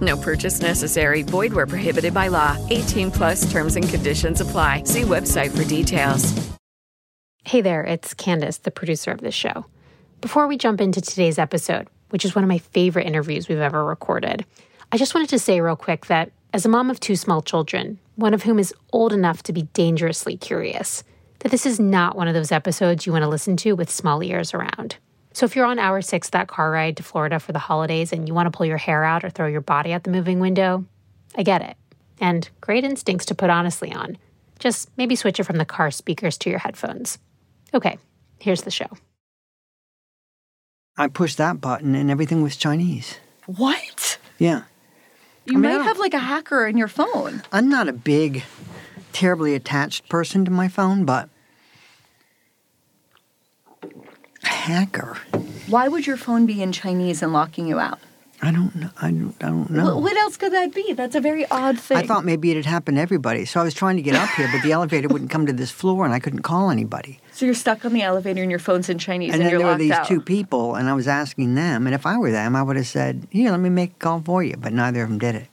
No purchase necessary. Void where prohibited by law. 18 plus terms and conditions apply. See website for details. Hey there, it's Candace, the producer of this show. Before we jump into today's episode, which is one of my favorite interviews we've ever recorded, I just wanted to say real quick that as a mom of two small children, one of whom is old enough to be dangerously curious, that this is not one of those episodes you want to listen to with small ears around. So if you're on hour six that car ride to Florida for the holidays and you want to pull your hair out or throw your body out the moving window, I get it. And great instincts to put honestly on. Just maybe switch it from the car speakers to your headphones. Okay, here's the show. I pushed that button and everything was Chinese. What? Yeah. You I mean, might have like a hacker in your phone. I'm not a big, terribly attached person to my phone, but a hacker. Why would your phone be in Chinese and locking you out? I don't know. I don't, I don't know. What else could that be? That's a very odd thing. I thought maybe it had happened to everybody. So I was trying to get up here, but the elevator wouldn't come to this floor and I couldn't call anybody. so. You're stuck on the elevator and your phone's in Chinese And and, then you're there were these out. two people, and I was asking them. And if I were them, I would have said, Here, let me make a call for you. But neither of them did it.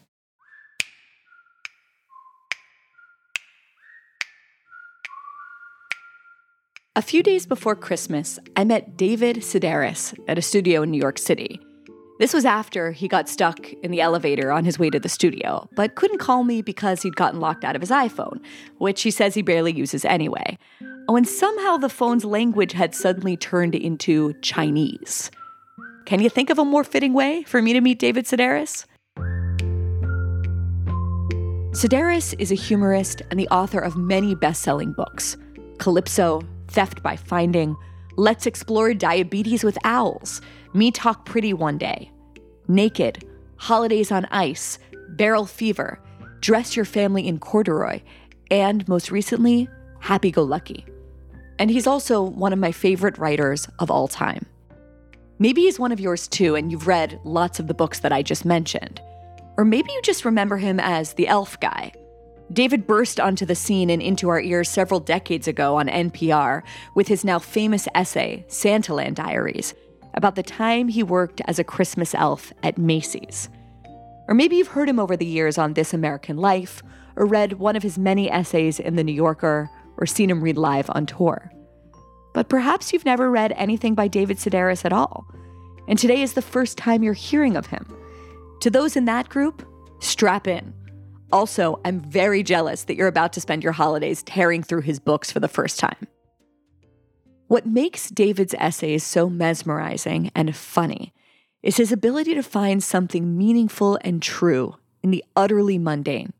A few days before Christmas, I met David Sedaris at a studio in New York City. This was after he got stuck in the elevator on his way to the studio, but couldn't call me because he'd gotten locked out of his iPhone, which he says he barely uses anyway. Oh, and somehow the phone's language had suddenly turned into Chinese. Can you think of a more fitting way for me to meet David Sedaris? Sedaris is a humorist and the author of many best selling books Calypso, Theft by Finding, Let's Explore Diabetes with Owls, Me Talk Pretty One Day, Naked, Holidays on Ice, Barrel Fever, Dress Your Family in Corduroy, and most recently, Happy Go Lucky. And he's also one of my favorite writers of all time. Maybe he's one of yours too, and you've read lots of the books that I just mentioned. Or maybe you just remember him as the elf guy. David burst onto the scene and into our ears several decades ago on NPR with his now famous essay, Santaland Diaries, about the time he worked as a Christmas elf at Macy's. Or maybe you've heard him over the years on This American Life, or read one of his many essays in The New Yorker, or seen him read live on tour. But perhaps you've never read anything by David Sedaris at all, and today is the first time you're hearing of him. To those in that group, strap in. Also, I'm very jealous that you're about to spend your holidays tearing through his books for the first time. What makes David's essays so mesmerizing and funny is his ability to find something meaningful and true in the utterly mundane,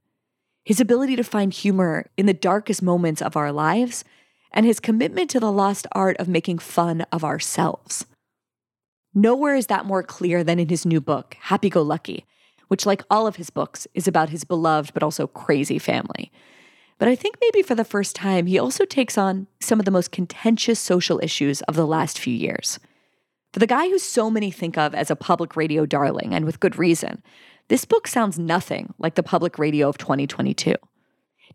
his ability to find humor in the darkest moments of our lives, and his commitment to the lost art of making fun of ourselves. Nowhere is that more clear than in his new book, Happy Go Lucky, which, like all of his books, is about his beloved but also crazy family. But I think maybe for the first time, he also takes on some of the most contentious social issues of the last few years. For the guy who so many think of as a public radio darling, and with good reason, this book sounds nothing like the public radio of 2022.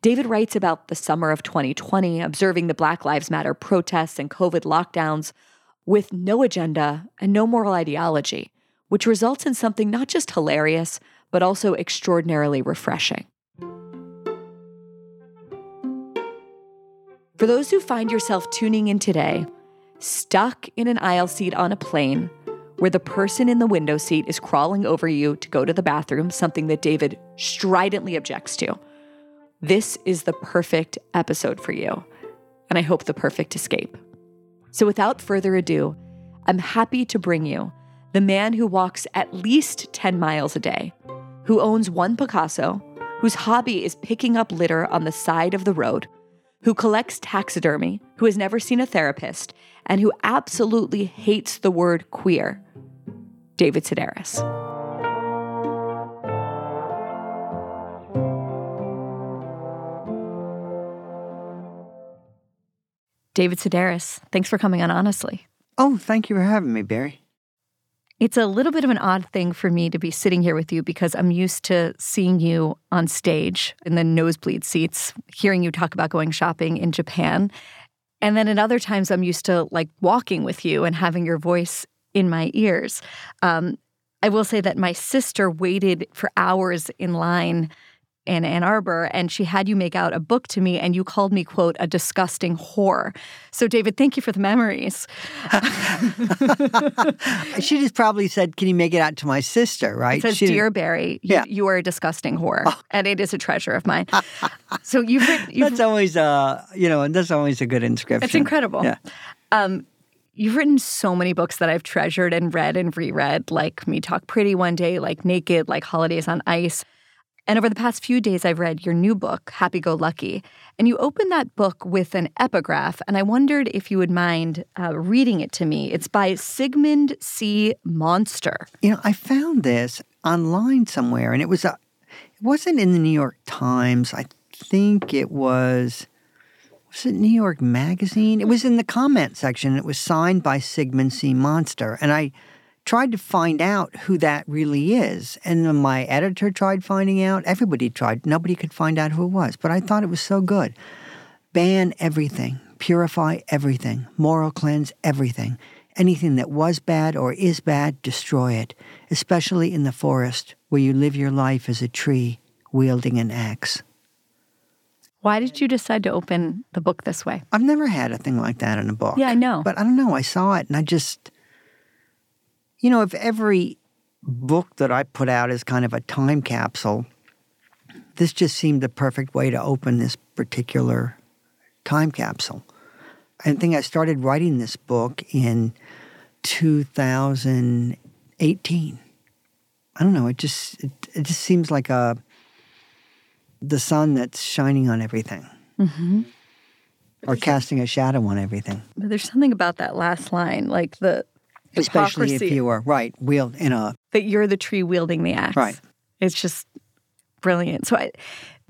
David writes about the summer of 2020, observing the Black Lives Matter protests and COVID lockdowns with no agenda and no moral ideology, which results in something not just hilarious, but also extraordinarily refreshing. For those who find yourself tuning in today, stuck in an aisle seat on a plane, where the person in the window seat is crawling over you to go to the bathroom, something that David stridently objects to, this is the perfect episode for you, and I hope the perfect escape. So, without further ado, I'm happy to bring you the man who walks at least 10 miles a day, who owns one Picasso, whose hobby is picking up litter on the side of the road, who collects taxidermy, who has never seen a therapist, and who absolutely hates the word queer David Sedaris. David Sedaris, thanks for coming on Honestly. Oh, thank you for having me, Bari. It's a little bit of an odd thing for me to be sitting here with you because I'm used to seeing you on stage in the nosebleed seats, hearing you talk about going shopping in Japan. And then at other times, I'm used to like walking with you and having your voice in my ears. Um, I will say that my sister waited for hours in line in Ann Arbor, and she had you make out a book to me, and you called me, quote, a disgusting whore. So, David, thank you for the memories. she just probably said, Can you make it out to my sister, right? It says, She Dear didn't- Bari, Yeah. you, you are a disgusting whore, and it is a treasure of mine. so, you've written, you've, That's always, uh, you know, and that's always a good inscription. it's incredible. Yeah. Um, you've written so many books that I've treasured and read and reread, like Me Talk Pretty One Day, like Naked, like Holidays on Ice. And over the past few days, I've read your new book, Happy Go Lucky. And you opened that book with an epigraph, and I wondered if you would mind uh, reading it to me. It's by Sigmund C. Monster. You know, I found this online somewhere, and it was a, it wasn't in the New York Times. I think it was, was it New York Magazine? It was in the comment section. It was signed by Sigmund C. Monster, and I tried to find out who that really is. And then my editor tried finding out. Everybody tried. Nobody could find out who it was. But I thought it was so good. Ban everything. Purify everything. Moral cleanse everything. Anything that was bad or is bad, destroy it, especially in the forest where you live your life as a tree wielding an axe. Why did you decide to open the book this way? I've never had a thing like that in a book. Yeah, I know. But I don't know. I saw it and I just, you know, if every book that I put out is kind of a time capsule, this just seemed the perfect way to open this particular time capsule. I think I started writing this book in 2018. I don't know. It just it, it just seems like a the sun that's shining on everything, mm-hmm. or casting a shadow on everything. But there's something about that last line, like the Especially if you are right, wield in a that you're the tree wielding the axe. Right. It's just brilliant. So I,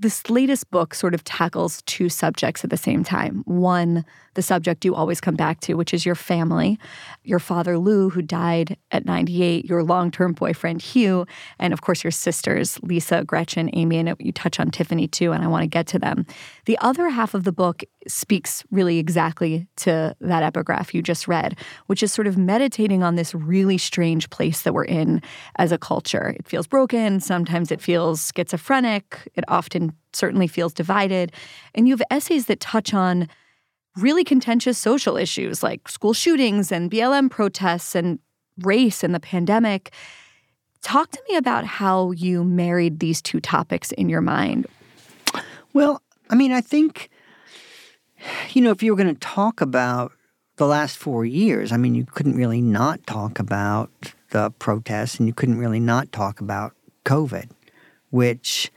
this latest book sort of tackles two subjects at the same time. One, the subject you always come back to, which is your family, your father Lou, who died at 98, your long-term boyfriend Hugh, and of course your sisters Lisa, Gretchen, Amy, and you touch on Tiffany too, and I want to get to them. The other half of the book speaks really exactly to that epigraph you just read, which is sort of meditating on this really strange place that we're in as a culture. It feels broken, sometimes it feels schizophrenic, it often certainly feels divided. And you have essays that touch on really contentious social issues like school shootings and BLM protests and race and the pandemic. Talk to me about how you married these two topics in your mind. Well, I mean, I think, you know, if you were going to talk about the last four years, I mean, you couldn't really not talk about the protests and you couldn't really not talk about COVID, which,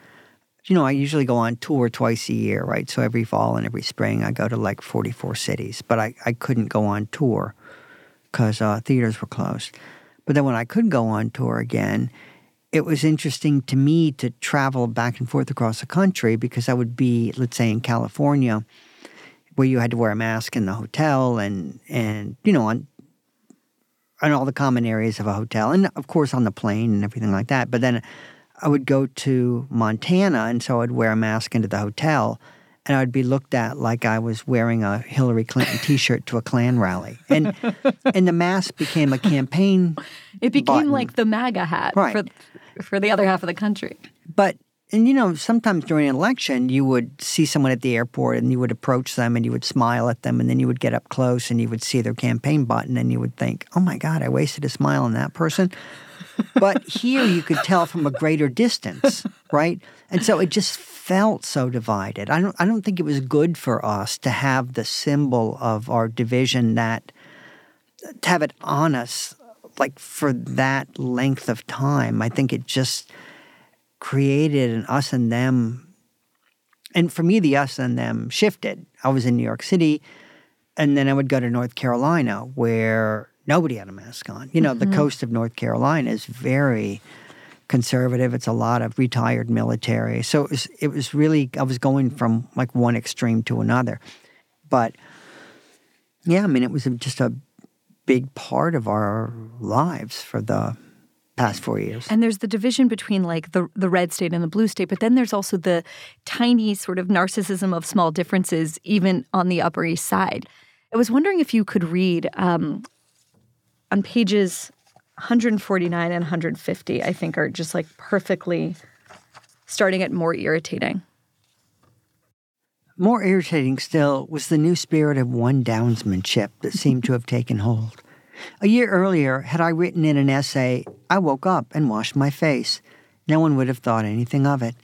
you know, I usually go on tour twice a year, right? So every fall and every spring, I go to like 44 cities, but I, I couldn't go on tour because uh, theaters were closed. But then when I could go on tour again, it was interesting to me to travel back and forth across the country because I would be, let's say, in California, where you had to wear a mask in the hotel and and you know on on all the common areas of a hotel, and of course on the plane and everything like that. But then I would go to Montana, and so I'd wear a mask into the hotel, and I'd be looked at like I was wearing a Hillary Clinton T-shirt to a Klan rally, and and the mask became a campaign It became button. like the MAGA hat Right. for, for the other half of the country. But and you know, sometimes during an election, you would see someone at the airport and you would approach them and you would smile at them, and then you would get up close and you would see their campaign button and you would think, "Oh my God, I wasted a smile on that person." but here you could tell from a greater distance, right? And so it just felt so divided. I don't I don't think it was good for us to have the symbol of our division that to have it on us like for that length of time. I think it just created an us and them. And for me, the us and them shifted. I was in New York City, and then I would go to North Carolina where nobody had a mask on. You know, the mm-hmm. coast of North Carolina is very conservative. It's a lot of retired military. So it was, it was really, I was going from like one extreme to another. But Yeah, I mean, it was just a big part of our lives for the past four years. And there's the division between like the the red state and the blue state, but then there's also the tiny sort of narcissism of small differences, even on the Upper East Side. I was wondering if you could read um, on pages 149 and 150. I think are just like perfectly starting at more irritating. More irritating still was the new spirit of one downsmanship that seemed to have taken hold. A year earlier, had I written in an essay, I woke up and washed my face. No one would have thought anything of it.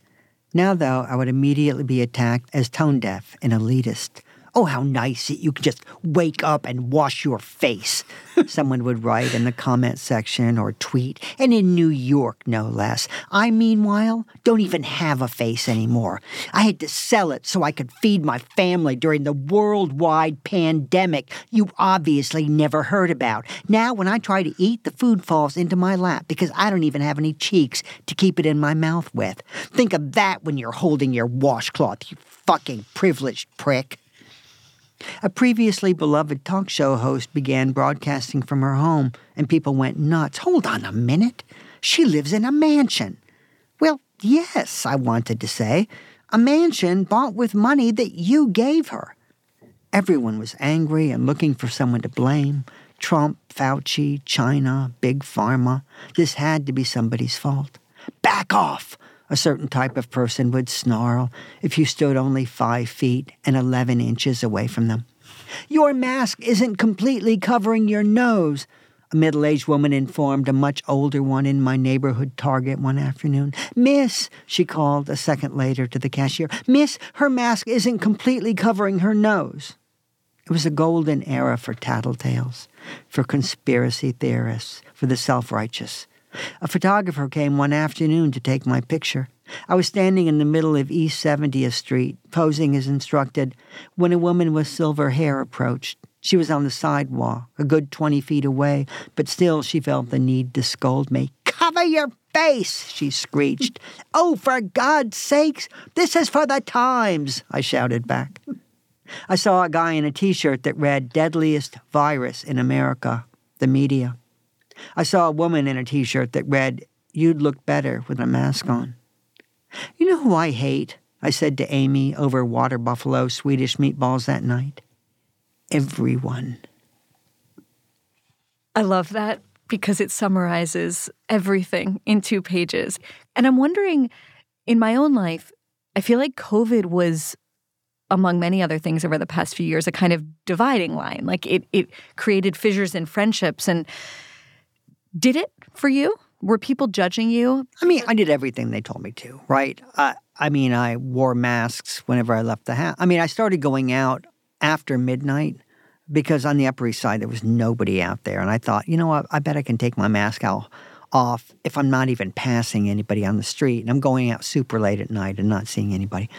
Now, though, I would immediately be attacked as tone deaf and elitist. Oh, how nice that you can just wake up and wash your face, someone would write in the comment section or tweet, and in New York, no less. I, meanwhile, don't even have a face anymore. I had to sell it so I could feed my family during the worldwide pandemic you obviously never heard about. Now, when I try to eat, the food falls into my lap because I don't even have any cheeks to keep it in my mouth with. Think of that when you're holding your washcloth, you fucking privileged prick. A previously beloved talk show host began broadcasting from her home, and people went nuts. Hold on a minute. She lives in a mansion. Well, yes, I wanted to say. A mansion bought with money that you gave her. Everyone was angry and looking for someone to blame. Trump, Fauci, China, Big Pharma. This had to be somebody's fault. Back off! A certain type of person would snarl if you stood only five feet and 11 inches away from them. Your mask isn't completely covering your nose, a middle aged woman informed a much older one in my neighborhood Target one afternoon. Miss, she called a second later to the cashier, Miss, her mask isn't completely covering her nose. It was a golden era for tattletales, for conspiracy theorists, for the self righteous. A photographer came one afternoon to take my picture. I was standing in the middle of East 70th Street, posing as instructed, when a woman with silver hair approached. She was on the sidewalk, a good 20 feet away, but still she felt the need to scold me. Cover your face, she screeched. oh, for God's sakes, this is for the Times, I shouted back. I saw a guy in a t shirt that read Deadliest Virus in America, the media. I saw a woman in a t shirt that read, You'd look better with a mask on. You know who I hate? I said to Amy over water buffalo Swedish meatballs that night. Everyone. I love that because it summarizes everything in two pages. And I'm wondering, in my own life, I feel like COVID was among many other things over the past few years, a kind of dividing line. Like it, it created fissures in friendships. And did it for you? Were people judging you? I mean, I did everything they told me to, right? Uh, I mean, I wore masks whenever I left the house. I mean, I started going out after midnight because on the Upper East Side there was nobody out there, and I thought, you know what? I bet I can take my mask out off if I'm not even passing anybody on the street, and I'm going out super late at night and not seeing anybody.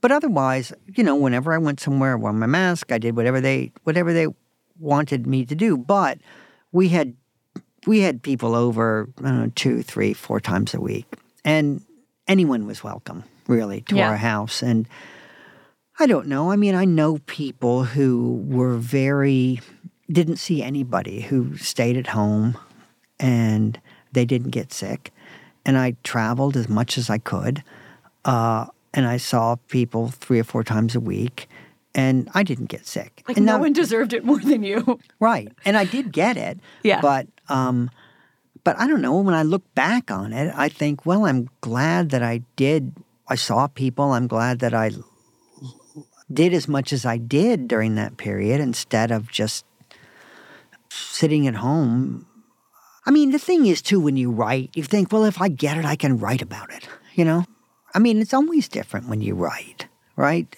But otherwise, you know, whenever I went somewhere, I wore my mask. I did whatever they whatever they wanted me to do. But we had we had people over know, two, three, four times a week, and anyone was welcome, really, to yeah. our house. And I don't know. I mean, I know people who were very didn't see anybody who stayed at home, and they didn't get sick. And I traveled as much as I could, uh, and I saw people three or four times a week and I didn't get sick. Like and no now, one deserved it more than you. Right. And I did get it. Yeah. But um but I don't know, when I look back on it, I think, well, I'm glad that I did I saw people. I'm glad that I did as much as I did during that period instead of just sitting at home. I mean, the thing is too when you write, you think, well, if I get it, I can write about it, you know? I mean, it's always different when you write right?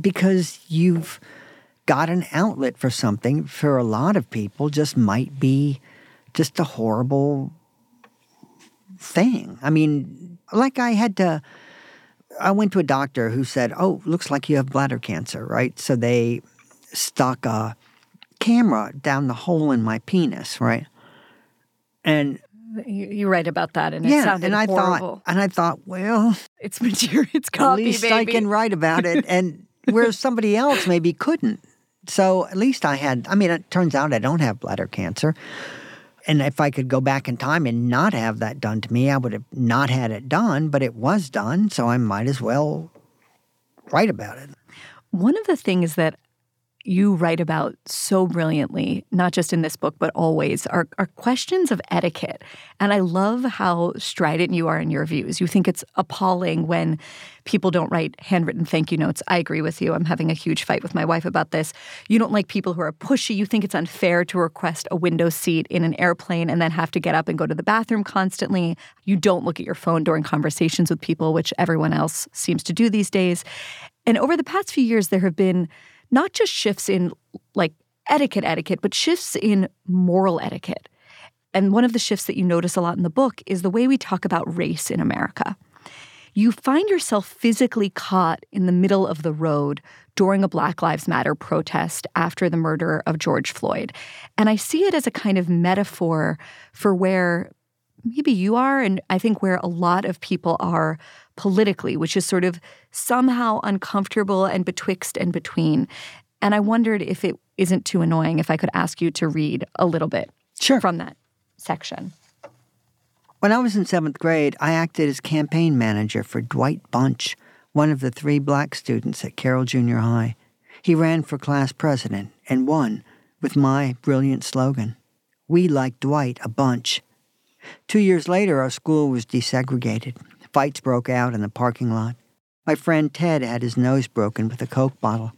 Because you've got an outlet for something for a lot of people just might be just a horrible thing. I mean, like I had to I went to a doctor who said, "Oh, looks like you have bladder cancer," right? So they stuck a camera down the hole in my penis, right? And you, write about that, and yeah, sounded and I horrible. thought, and I thought, well, it's material. It's copy, At least baby. I can write about it, and where somebody else maybe couldn't. So at least I had, I mean, it turns out I don't have bladder cancer. And if I could go back in time and not have that done to me, I would have not had it done, but it was done. So I might as well write about it. One of the things that you write about so brilliantly, not just in this book, but always, are, are questions of etiquette. And I love how strident you are in your views. You think it's appalling when people don't write handwritten thank you notes. I agree with you. I'm having a huge fight with my wife about this. You don't like people who are pushy. You think it's unfair to request a window seat in an airplane and then have to get up and go to the bathroom constantly. You don't look at your phone during conversations with people, which everyone else seems to do these days. And over the past few years, there have been not just shifts in like etiquette etiquette, but shifts in moral etiquette. And one of the shifts that you notice a lot in the book is the way we talk about race in America. You find yourself physically caught in the middle of the road during a Black Lives Matter protest after the murder of George Floyd. And I see it as a kind of metaphor for where maybe you are, and I think where a lot of people are politically, which is sort of somehow uncomfortable and betwixt and between. And I wondered if it isn't too annoying if I could ask you to read a little bit sure. from that section. When I was in seventh grade, I acted as campaign manager for Dwight Bunch, one of the three black students at Carroll Junior High. He ran for class president and won with my brilliant slogan We like Dwight a bunch. Two years later, our school was desegregated. Fights broke out in the parking lot. My friend Ted had his nose broken with a Coke bottle.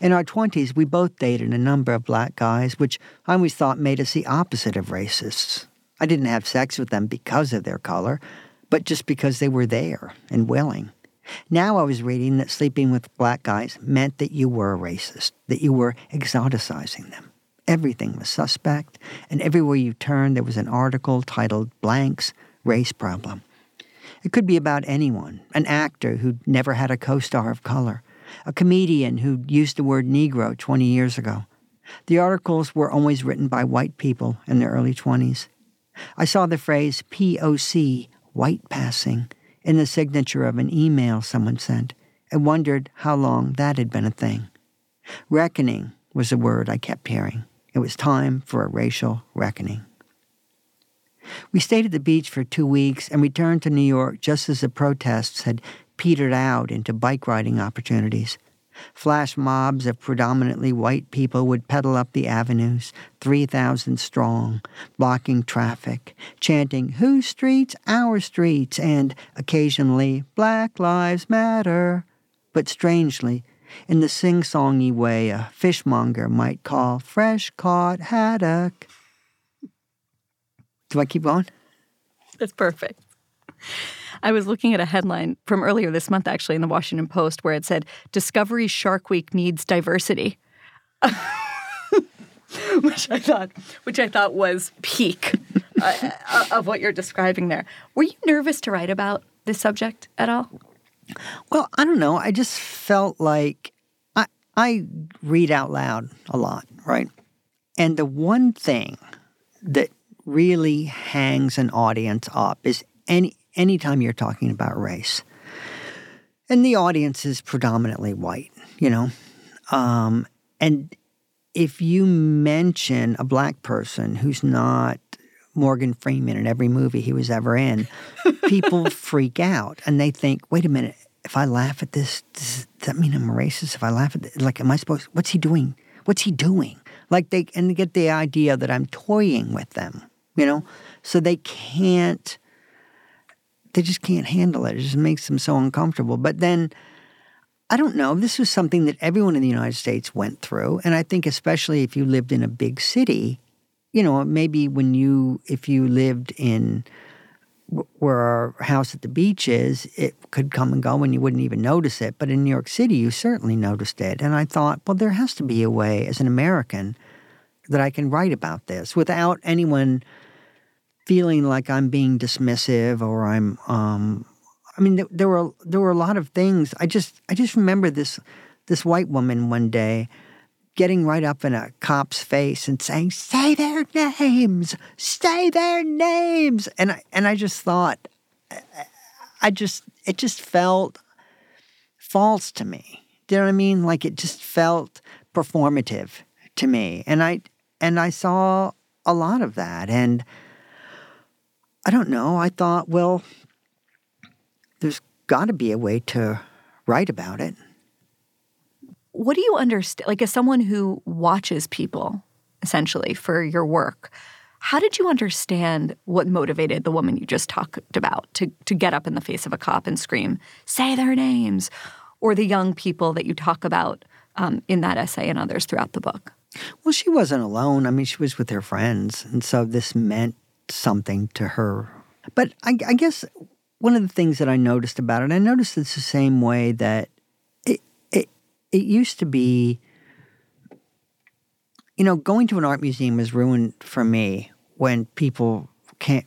In our 20s, we both dated a number of black guys, which I always thought made us the opposite of racists. I didn't have sex with them because of their color, but just because they were there and willing. Now I was reading that sleeping with black guys meant that you were a racist, that you were exoticizing them. Everything was suspect, and everywhere you turned there was an article titled Blank's Race Problem. It could be about anyone an actor who'd never had a co star of color, a comedian who used the word Negro 20 years ago. The articles were always written by white people in their early 20s. I saw the phrase POC, white passing, in the signature of an email someone sent and wondered how long that had been a thing. Reckoning was a word I kept hearing. It was time for a racial reckoning. We stayed at the beach for two weeks and returned to New York just as the protests had petered out into bike riding opportunities. Flash mobs of predominantly white people would pedal up the avenues, 3,000 strong, blocking traffic, chanting, Whose streets? Our streets, and occasionally, Black Lives Matter. But strangely, in the sing songy way a fishmonger might call fresh caught haddock. Do I keep going? That's perfect. I was looking at a headline from earlier this month, actually, in the Washington Post, where it said, Discovery Shark Week needs diversity. which I thought, which I thought was peak uh, uh, of what you're describing there. Were you nervous to write about this subject at all? Well, I don't know. I just felt like I I read out loud a lot, right? And the one thing that really hangs an audience up is any anytime you're talking about race. And the audience is predominantly white, you know. Um, and if you mention a black person who's not Morgan Freeman in every movie he was ever in, people freak out and they think, wait a minute, if I laugh at this, does that mean I'm a racist? If I laugh at this, like, am I supposed, what's he doing? What's he doing? Like they, and they get the idea that I'm toying with them, you know? So they can't, they just can't handle it. It just makes them so uncomfortable. But then, I don't know. This was something that everyone in the United States went through. And I think, especially if you lived in a big city, you know, maybe when you, if you lived in where our house at the beach is, it could come and go and you wouldn't even notice it. But in New York City, you certainly noticed it. And I thought, well, there has to be a way as an American that I can write about this without anyone feeling like I'm being dismissive or I'm um, I mean, there, there, were there were a lot of things. I just I just remember this this white woman one day getting right up in a cop's face and saying, "Say their names, say their names," and I and I just thought, I just it just felt false to me. Do you know what I mean? Like it just felt performative to me. And I and I saw a lot of that. And I don't know, I thought, well, there's got to be a way to write about it. What do you understand? Like, as someone who watches people essentially for your work, how did you understand what motivated the woman you just talked about to, to get up in the face of a cop and scream, say their names, or the young people that you talk about um, in that essay and others throughout the book? Well, she wasn't alone. I mean, she was with her friends. And so this meant something to her. But I, I guess one of the things that I noticed about it, I noticed it's the same way that it, it, it used to be you know, going to an art museum was ruined for me when people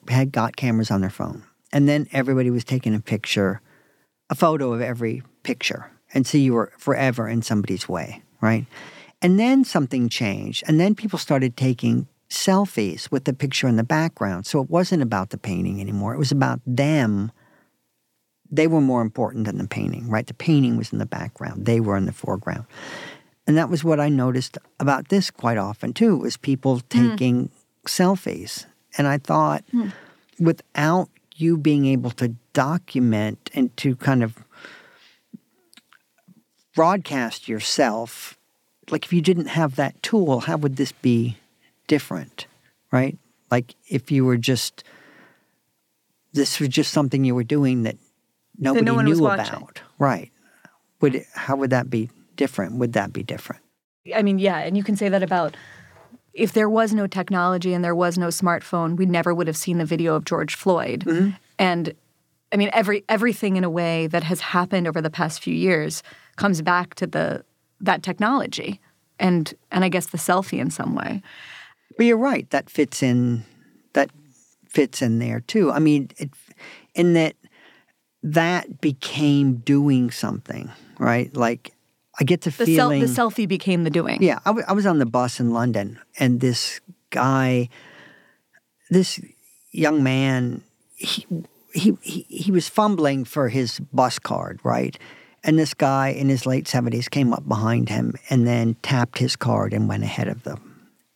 had got cameras on their phone. And then everybody was taking a picture, a photo of every picture. And so you were forever in somebody's way, right? And then something changed. And then people started taking selfies with the picture in the background. So it wasn't about the painting anymore. It was about them. They were more important than the painting, right? The painting was in the background, they were in the foreground. And that was what I noticed about this quite often too, was people hmm. taking mm. selfies. And I thought, mm. without you being able to document and to kind of broadcast yourself, like if you didn't have that tool, how would this be different? Right? Like if you were just this was just something you were doing that nobody no knew about. Right. Would it, how would that be different? Would that be different? I mean, yeah, and you can say that about if there was no technology and there was no smartphone, we never would have seen the video of George Floyd. Mm-hmm. And I mean, every everything in a way that has happened over the past few years comes back to the that technology and and I guess the selfie in some way. But you're right. That fits in. That fits in there too. I mean, it, in that that became doing something, right? Like I get to the feeling the selfie became the doing. Yeah, I, w- I was on the bus in London, and this guy, this young man, he, he he he was fumbling for his bus card, right? And this guy in his late seventies came up behind him and then tapped his card and went ahead of them.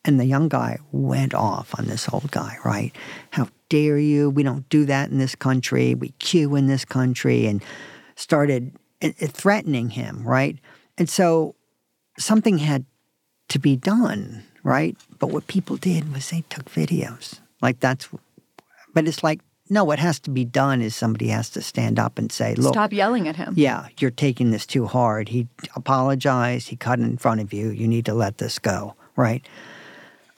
And the young guy went off on this old guy, right? How dare you? We don't do that in this country. We queue in this country, and started uh, threatening him, right? And so something had to be done, right? But what people did was they took videos. Like that's, but it's like, no, what has to be done is somebody has to stand up and say, look. Stop yelling at him. Yeah, you're taking this too hard. He apologized. He cut in front of you. You need to let this go, right?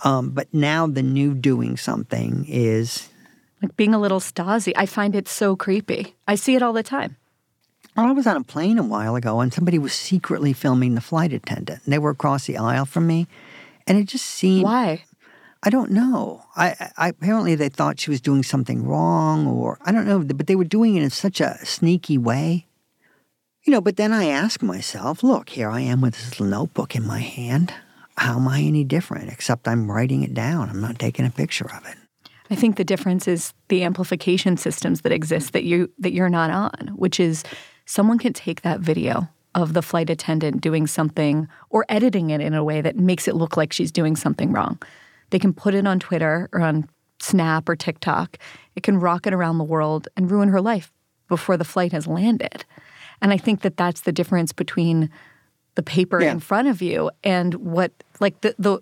Um, but now the new doing something is. Like being a little Stasi. I find it so creepy. I see it all the time. Well, I was on a plane a while ago and somebody was secretly filming the flight attendant. And they were across the aisle from me. And it just seemed. Why? I don't know. I, I, apparently they thought she was doing something wrong, or I don't know. But they were doing it in such a sneaky way, you know. But then I ask myself, look, here I am with this little notebook in my hand. How am I any different? Except I'm writing it down. I'm not taking a picture of it. I think the difference is the amplification systems that exist that you that you're not on, which is someone can take that video of the flight attendant doing something or editing it in a way that makes it look like she's doing something wrong. They can put it on Twitter or on Snap or TikTok. It can rocket around the world and ruin her life before the flight has landed. And I think that that's the difference between the paper yeah. in front of you and what, like, the, the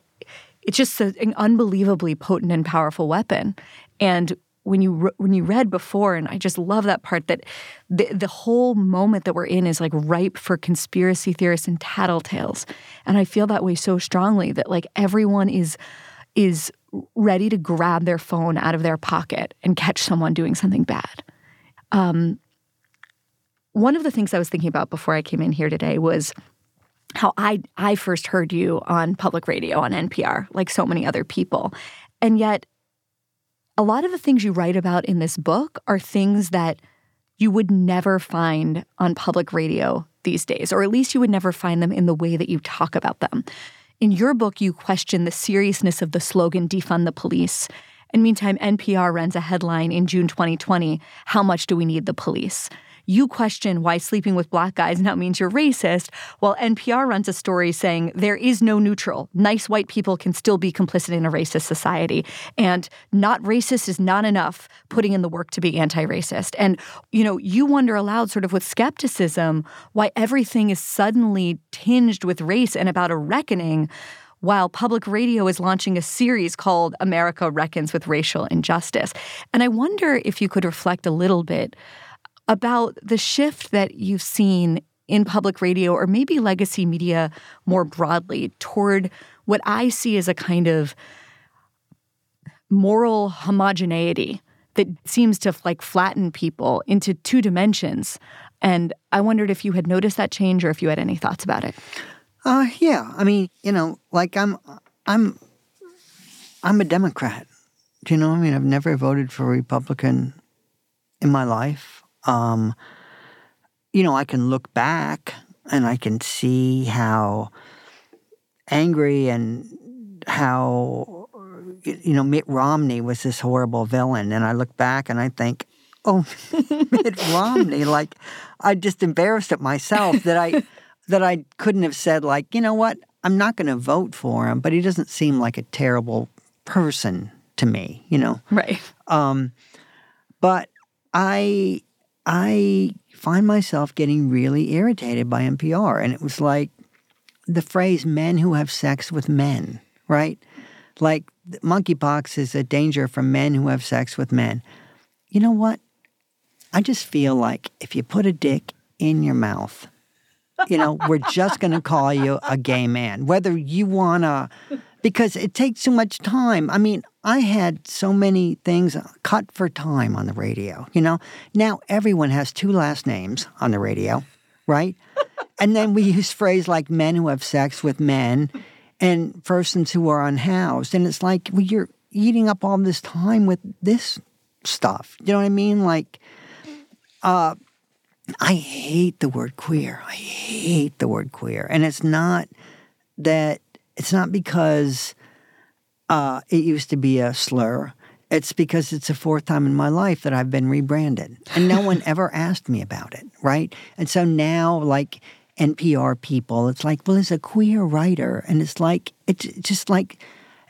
it's just an unbelievably potent and powerful weapon. And when you when you read before, and I just love that part that the the whole moment that we're in is like ripe for conspiracy theorists and tattletales, and I feel that way so strongly that like everyone is is ready to grab their phone out of their pocket and catch someone doing something bad. Um, one of the things I was thinking about before I came in here today was how I I first heard you on public radio on NPR, like so many other people, and yet a lot of the things you write about in this book are things that you would never find on public radio these days, or at least you would never find them in the way that you talk about them. In your book, you question the seriousness of the slogan defund the police. And meantime, NPR runs a headline in June 2020 How much do we need the police? You question why sleeping with black guys now means you're racist, while NPR runs a story saying there is no neutral. Nice white people can still be complicit in a racist society. And not racist is not enough, putting in the work to be anti racist. And, you know, you wonder aloud, sort of with skepticism, why everything is suddenly tinged with race and about a reckoning while public radio is launching a series called America Reckons with Racial Injustice. And I wonder if you could reflect a little bit about the shift that you've seen in public radio or maybe legacy media more broadly toward what I see as a kind of moral homogeneity that seems to like flatten people into two dimensions. And I wondered if you had noticed that change or if you had any thoughts about it. Uh, yeah. I mean, you know, like I'm, I'm, I'm a Democrat. Do you know? I mean, I've never voted for a Republican in my life. Um, you know, I can look back and I can see how angry and how you know Mitt Romney was this horrible villain, and I look back and I think, oh, Mitt Romney, like I just embarrassed it myself that I that I couldn't have said like, you know what, I'm not going to vote for him, but he doesn't seem like a terrible person to me, you know. Right. Um, but I I find myself getting really irritated by NPR, and it was like the phrase "men who have sex with men," right? Like monkeypox is a danger from men who have sex with men. You know what? I just feel like if you put a dick in your mouth, you know, we're just going to call you a gay man, whether you want to, because it takes too much time. I mean, I had so many things cut for time on the radio, you know. Now everyone has two last names on the radio, right? and then we use phrase like men who have sex with men and persons who are unhoused. And it's like, well, you're eating up all this time with this stuff. You know what I mean? Like, uh, I hate the word queer. I hate the word queer. And it's not that, it's not because uh, it used to be a slur. It's because it's the fourth time in my life that I've been rebranded. And no one ever asked me about it, right? And so now, like NPR people, it's like, well, it's a queer writer. And it's like, it's just like,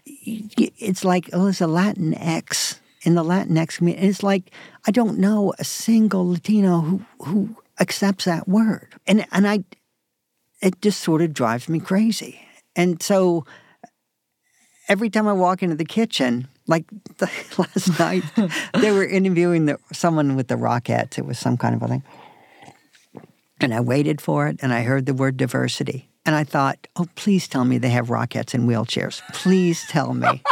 it's like, oh, it's a Latin X in the Latinx community. It's like I don't know a single Latino who who accepts that word, and and I, it just sort of drives me crazy. And so every time I walk into the kitchen, like the, last night, they were interviewing the, someone with the Rockettes. It was some kind of a thing. And I waited for it, and I heard the word diversity. And I thought, oh, please tell me they have Rockettes in wheelchairs. Please tell me.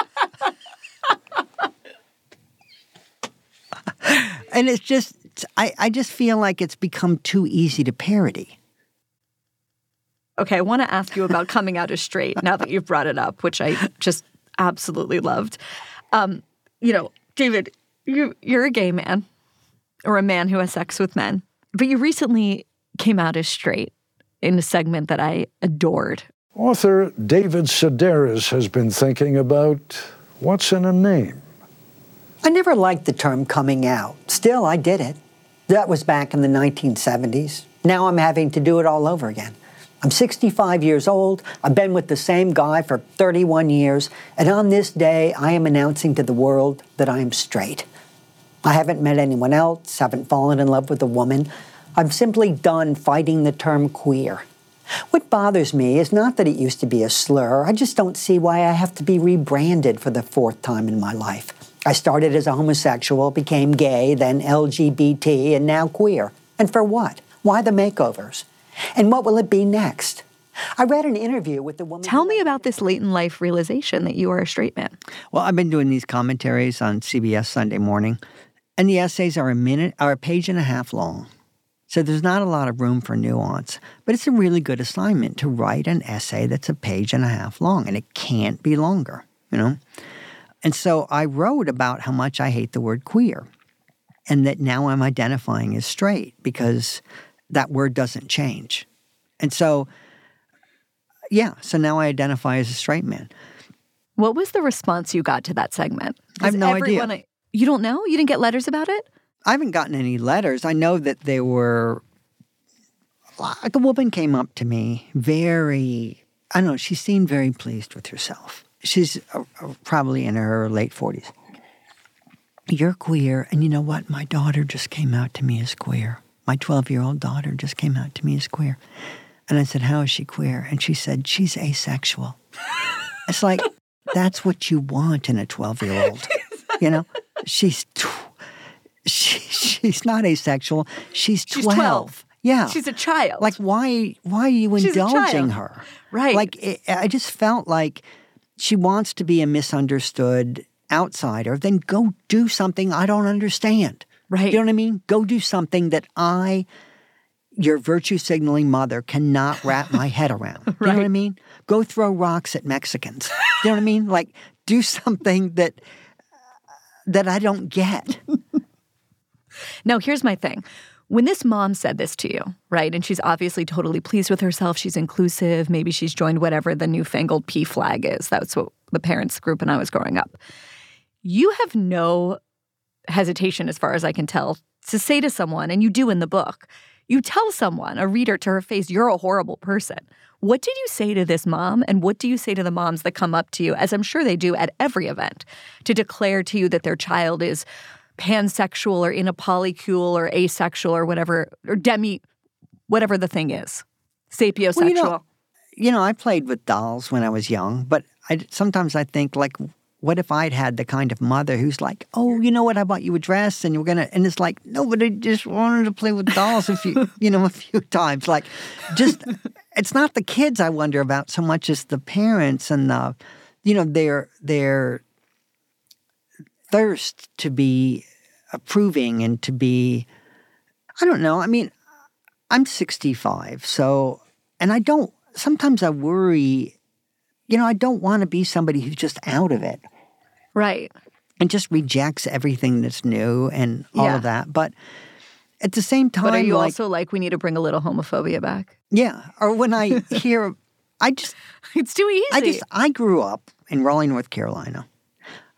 and it's just I, I just feel like it's become too easy to parody. Okay, I want to ask you about coming out as straight now that you've brought it up, which I just absolutely loved. Um, you know, David, you you're a gay man or a man who has sex with men, but you recently came out as straight in a segment that I adored. Author David Sedaris has been thinking about what's in a name. I never liked the term coming out. Still, I did it. That was back in the 1970s. Now I'm having to do it all over again. I'm 65 years old. I've been with the same guy for 31 years. And on this day, I am announcing to the world that I am straight. I haven't met anyone else, haven't fallen in love with a woman. I'm simply done fighting the term queer. What bothers me is not that it used to be a slur, I just don't see why I have to be rebranded for the fourth time in my life. I started as a homosexual, became gay, then LGBT, and now queer. And for what? Why the makeovers? And what will it be next? I read an interview with the woman. Tell me about this late in life realization that you are a straight man. Well, I've been doing these commentaries on CBS Sunday morning, and the essays are a minute, are a page and a half long. So there's not a lot of room for nuance, but it's a really good assignment to write an essay that's a page and a half long, and it can't be longer, you know? And so I wrote about how much I hate the word queer and that now I'm identifying as straight because that word doesn't change. And so, yeah, so now I identify as a straight man. What was the response you got to that segment? I have no idea. You don't know? You didn't get letters about it? I haven't gotten any letters. I know that there were like a woman came up to me very I don't know, she seemed very pleased with herself. She's uh, uh, probably in her late 40s. You're queer, and you know what? My daughter just came out to me as queer. My 12 year old daughter just came out to me as queer. And I said, How is she queer? And she said, She's asexual. it's like, that's what you want in a 12 year old. You know, she's, tw- she, she's not asexual. She's 12. She's 12. Yeah. She's a child. Like, why, why are you She's indulging her? Right. Like, it, I just felt like she wants to be a misunderstood outsider. Then go do something I don't understand. Right. You know what I mean? Go do something that I, your virtue signaling mother, cannot wrap my head around. You know what I mean? Go throw rocks at Mexicans. you know what I mean? Like, do something that that I don't get. Now, here's my thing. When this mom said this to you, right, and she's obviously totally pleased with herself, she's inclusive, maybe she's joined whatever the newfangled PFLAG is. That's what the parents group and I was growing up. You have no hesitation, as far as I can tell, to say to someone, and you do in the book, you tell someone, a reader to her face, you're a horrible person. What did you say to this mom, and what do you say to the moms that come up to you, as I'm sure they do at every event, to declare to you that their child is pansexual or in a polycule or asexual or whatever, or demi, whatever the thing is, sapiosexual? Well, you know, you know, I played with dolls when I was young, but I, sometimes I think like, what if I'd had the kind of mother who's like, oh, you know what, I bought you a dress and you're gonna, and it's like, no, but I just wanted to play with dolls a few, you know, a few times. Like, just, it's not the kids I wonder about so much as the parents and the, you know, their their thirst to be approving and to be, I don't know. I mean, I'm 65, so, and I don't, sometimes I worry, you know, I don't want to be somebody who's just out of it right. and just rejects everything that's new and all Yeah. of that. But at the same time, But are you like, also like, we need to bring a little homophobia back? yeah, or when I hear, I just, It's too easy. I just, I grew up in Raleigh, North Carolina.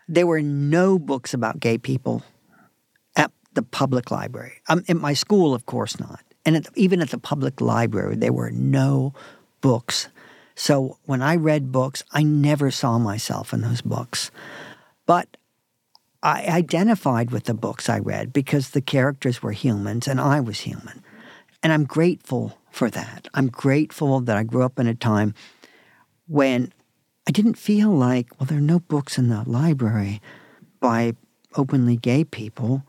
There were no books about gay people at the public library. Um, at my school, of course not. And at, even at the public library, there were no books. So when I read books, I never saw myself in those books. But I identified with the books I read because the characters were humans and I was human. And I'm grateful for that. I'm grateful that I grew up in a time when I didn't feel like, well, there are no books in the library by openly gay people,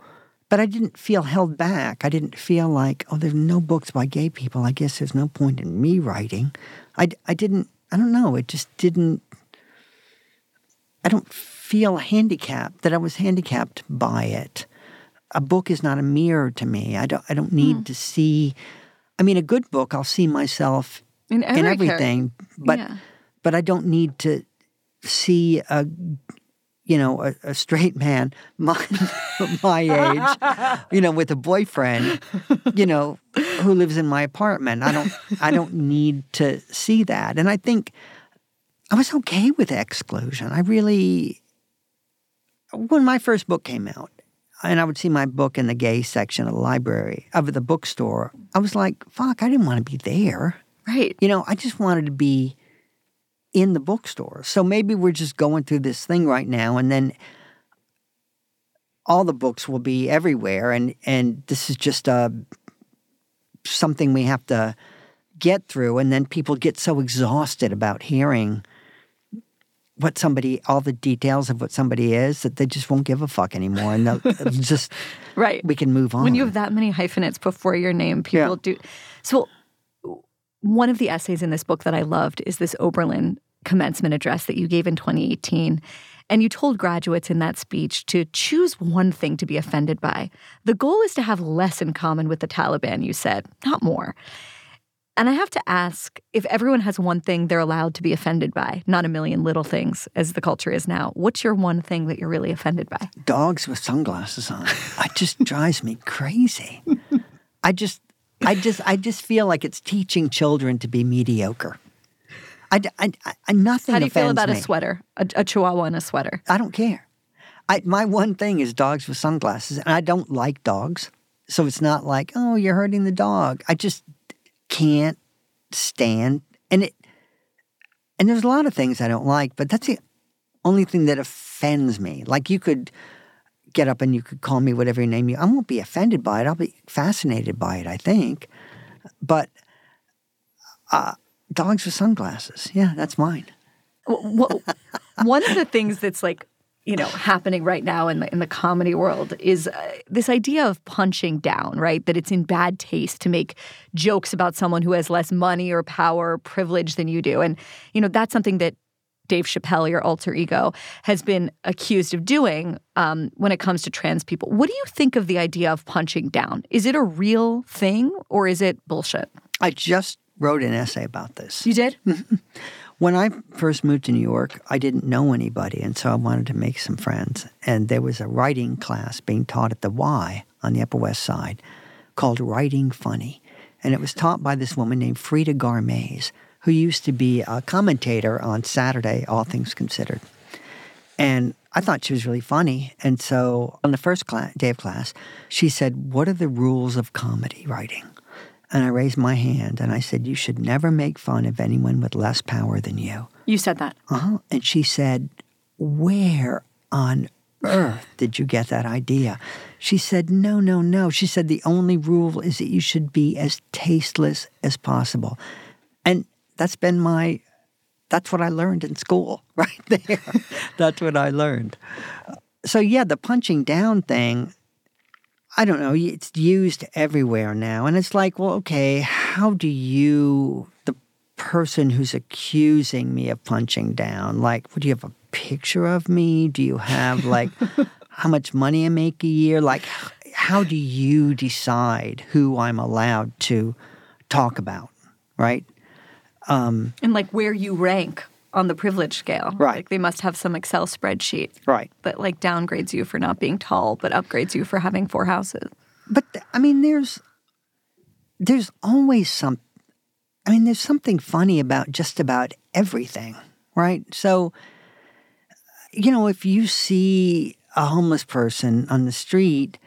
but I didn't feel held back. I didn't feel like, oh, there's no books by gay people. I guess there's no point in me writing. I, I didn't, I don't know, it just didn't, I don't feel handicapped, that I was handicapped by it. A book is not a mirror to me. I don't, I don't need hmm. to see, I mean, a good book, I'll see myself in, every in character. everything, but Yeah. but I don't need to see a you know a, a straight man my my age, you know, with a boyfriend, you know, who lives in my apartment. I don't I don't need to see that, and I think I was okay with exclusion. I really when my first book came out. And I would see my book in the gay section of the library, of the bookstore. I was like, fuck, I didn't want to be there. Right. You know, I just wanted to be in the bookstore. So maybe we're just going through this thing right now and then all the books will be everywhere and and this is just a something we have to get through and then people get so exhausted about hearing what somebody all the details of what somebody is that they just won't give a fuck anymore and they'll just Right. we can move on. When you have that many hyphenates before your name, people Yeah. do. So, one of the essays in this book that I loved is this Oberlin commencement address that you gave in 2018. And you told graduates in that speech to choose one thing to be offended by. The goal is to have less in common with the Taliban, you said, not more. And I have to ask if everyone has one thing they're allowed to be offended by, not a million little things as the culture is now. What's your one thing that you're really offended by? dogs with sunglasses on. It just drives me crazy. I just, I just, I just feel like it's teaching children to be mediocre. I, I, I nothing. How do you feel about me. a sweater, a, a chihuahua in a sweater? I don't care. I, my one thing is dogs with sunglasses, and I don't like dogs. So it's not like, oh, you're hurting the dog. I just can't stand. And it, and there's a lot of things I don't like, but that's the only thing that offends me. Like you could get up and you could call me whatever name you. I won't be offended by it. I'll be fascinated by it, I think. But uh, dogs with sunglasses, yeah, that's mine. Well, one of the things that's like you know happening right now in the in the comedy world is uh, this idea of punching down right that it's in bad taste to make jokes about someone who has less money or power or privilege than you do and you know that's something that Dave Chappelle, your alter ego, has been accused of doing um, when it comes to trans people. What do you think of the idea of punching down? Is it a real thing or is it bullshit? I just wrote an essay about this. You did? When I first moved to New York, I didn't know anybody, and so I wanted to make some friends. And there was a writing class being taught at the Y on the Upper West Side called Writing Funny. And it was taught by this woman named Frida Garmaz, who used to be a commentator on Saturday, All Things Considered. And I thought she was really funny. And so on the first day of class, she said, What are the rules of comedy writing? And I raised my hand and I said, You should never make fun of anyone with less power than you. You said that. Uh-huh. And she said, Where on earth did you get that idea? She said, No, no, no. She said, The only rule is that you should be as tasteless as possible. And that's been my, that's what I learned in school right there. that's what I learned. So, yeah, the punching down thing, I don't know, it's used everywhere now. And it's like, well, okay, how do you, the person who's accusing me of punching down, like, do you have a picture of me? Do you have, like, how much money I make a year? Like, how do you decide who I'm allowed to talk about, right? Um, and like where you rank on the privilege scale. Right. Like they must have some Excel spreadsheet. Right. That like downgrades you for not being tall, but upgrades you for having four houses. But I mean, there's there's always some. I mean, there's something funny about just about everything, right? So, you know, if you see a homeless person on the street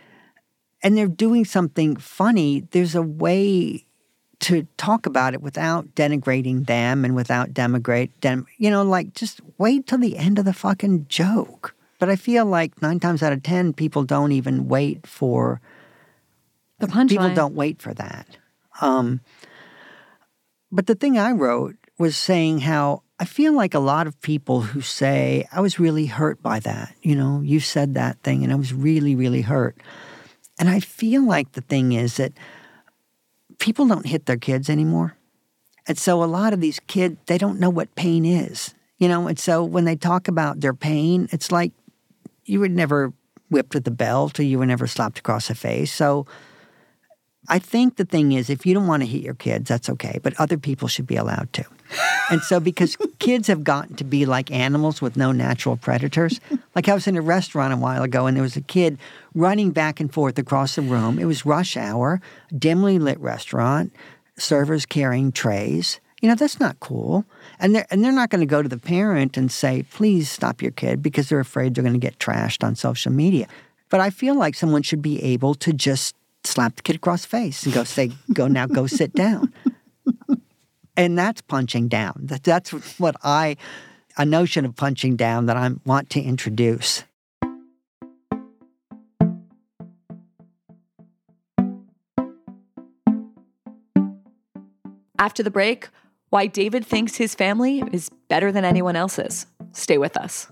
and they're doing something funny, there's a way to talk about it without denigrating them and without demigrate them. You know, like just wait till the end of the fucking joke. But I feel like nine times out of ten, people don't even wait for the punchline. People don't wait for that. Um, but the thing I wrote was saying how I feel like a lot of people who say, I was really hurt by that. You know, you said that thing and I was really, really hurt. And I feel like the thing is that people don't hit their kids anymore. And so a lot of these kids, they don't know what pain is, you know? And so when they talk about their pain, it's like you were never whipped with a belt or you were never slapped across the face. So I think the thing is, if you don't want to hit your kids, that's okay, but other people should be allowed to. And so, because kids have gotten to be like animals with no natural predators, like I was in a restaurant a while ago and there was a kid running back and forth across the room. It was rush hour, dimly lit restaurant, servers carrying trays. You know, that's not cool. And they're, and they're not going to go to the parent and say, please stop your kid because they're afraid they're going to get trashed on social media. But I feel like someone should be able to just slap the kid across the face and go say, "Go now, go sit down." And that's punching down. That, that's what I, a notion of punching down that I want to introduce. After the break, why David thinks his family is better than anyone else's. Stay with us.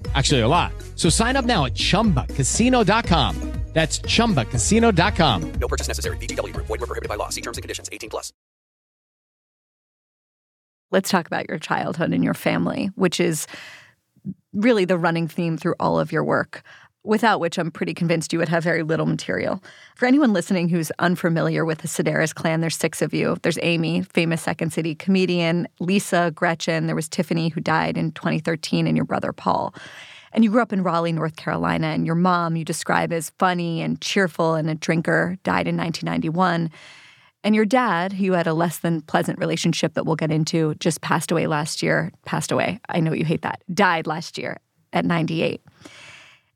Actually, a lot. So sign up now at chumbacasino.com. That's chumbacasino.com. No purchase necessary. VGW Group. Void were prohibited by law. See terms and conditions. 18 plus. Let's talk about your childhood and your family, which is really the running theme through all of your work. Without which I'm pretty convinced you would have very little material. For anyone listening who's unfamiliar with the Sedaris clan, there's six of you. There's Amy, famous Second City comedian, Lisa, Gretchen, there was Tiffany, who died in 2013, and your brother Paul. And you grew up in Raleigh, North Carolina, and your mom you describe as funny and cheerful and a drinker, died in 1991. And your dad, who you had a less than pleasant relationship that we'll get into, just passed away last year. Passed away. I know you hate that. Died last year at 98.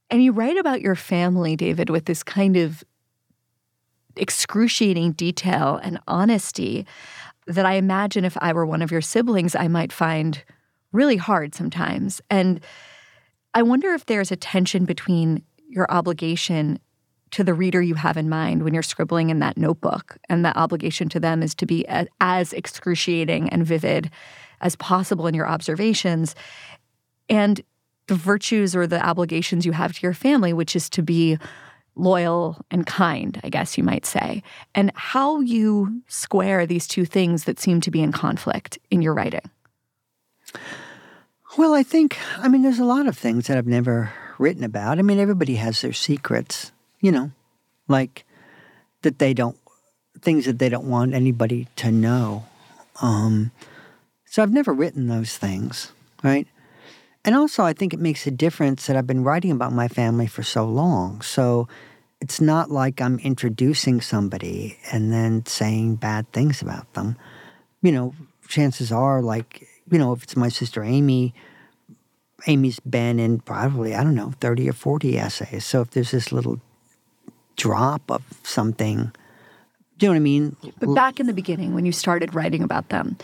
And you write about your family, David, with this kind of excruciating detail and honesty that I imagine if I were one of your siblings, I might find really hard sometimes. And I wonder if there's a tension between your obligation to the reader you have in mind when you're scribbling in that notebook, and that obligation to them is to be as excruciating and vivid as possible in your observations, and the virtues or the obligations you have to your family, which is to be loyal and kind, I guess you might say, and how you square these two things that seem to be in conflict in your writing. Well, I think, I mean, there's a lot of things that I've never written about. I mean, everybody has their secrets, you know, like that they don't, things that they don't want anybody to know. Um, so I've never written those things, right? And also, I think it makes a difference that I've been writing about my family for so long. So it's not like I'm introducing somebody and then saying bad things about them. You know, chances are, like, you know, if it's my sister Amy, Amy's been in probably, I don't know, 30 or 40 essays. So if there's this little drop of something, do you know what I mean? But back in the beginning, when you started writing about them,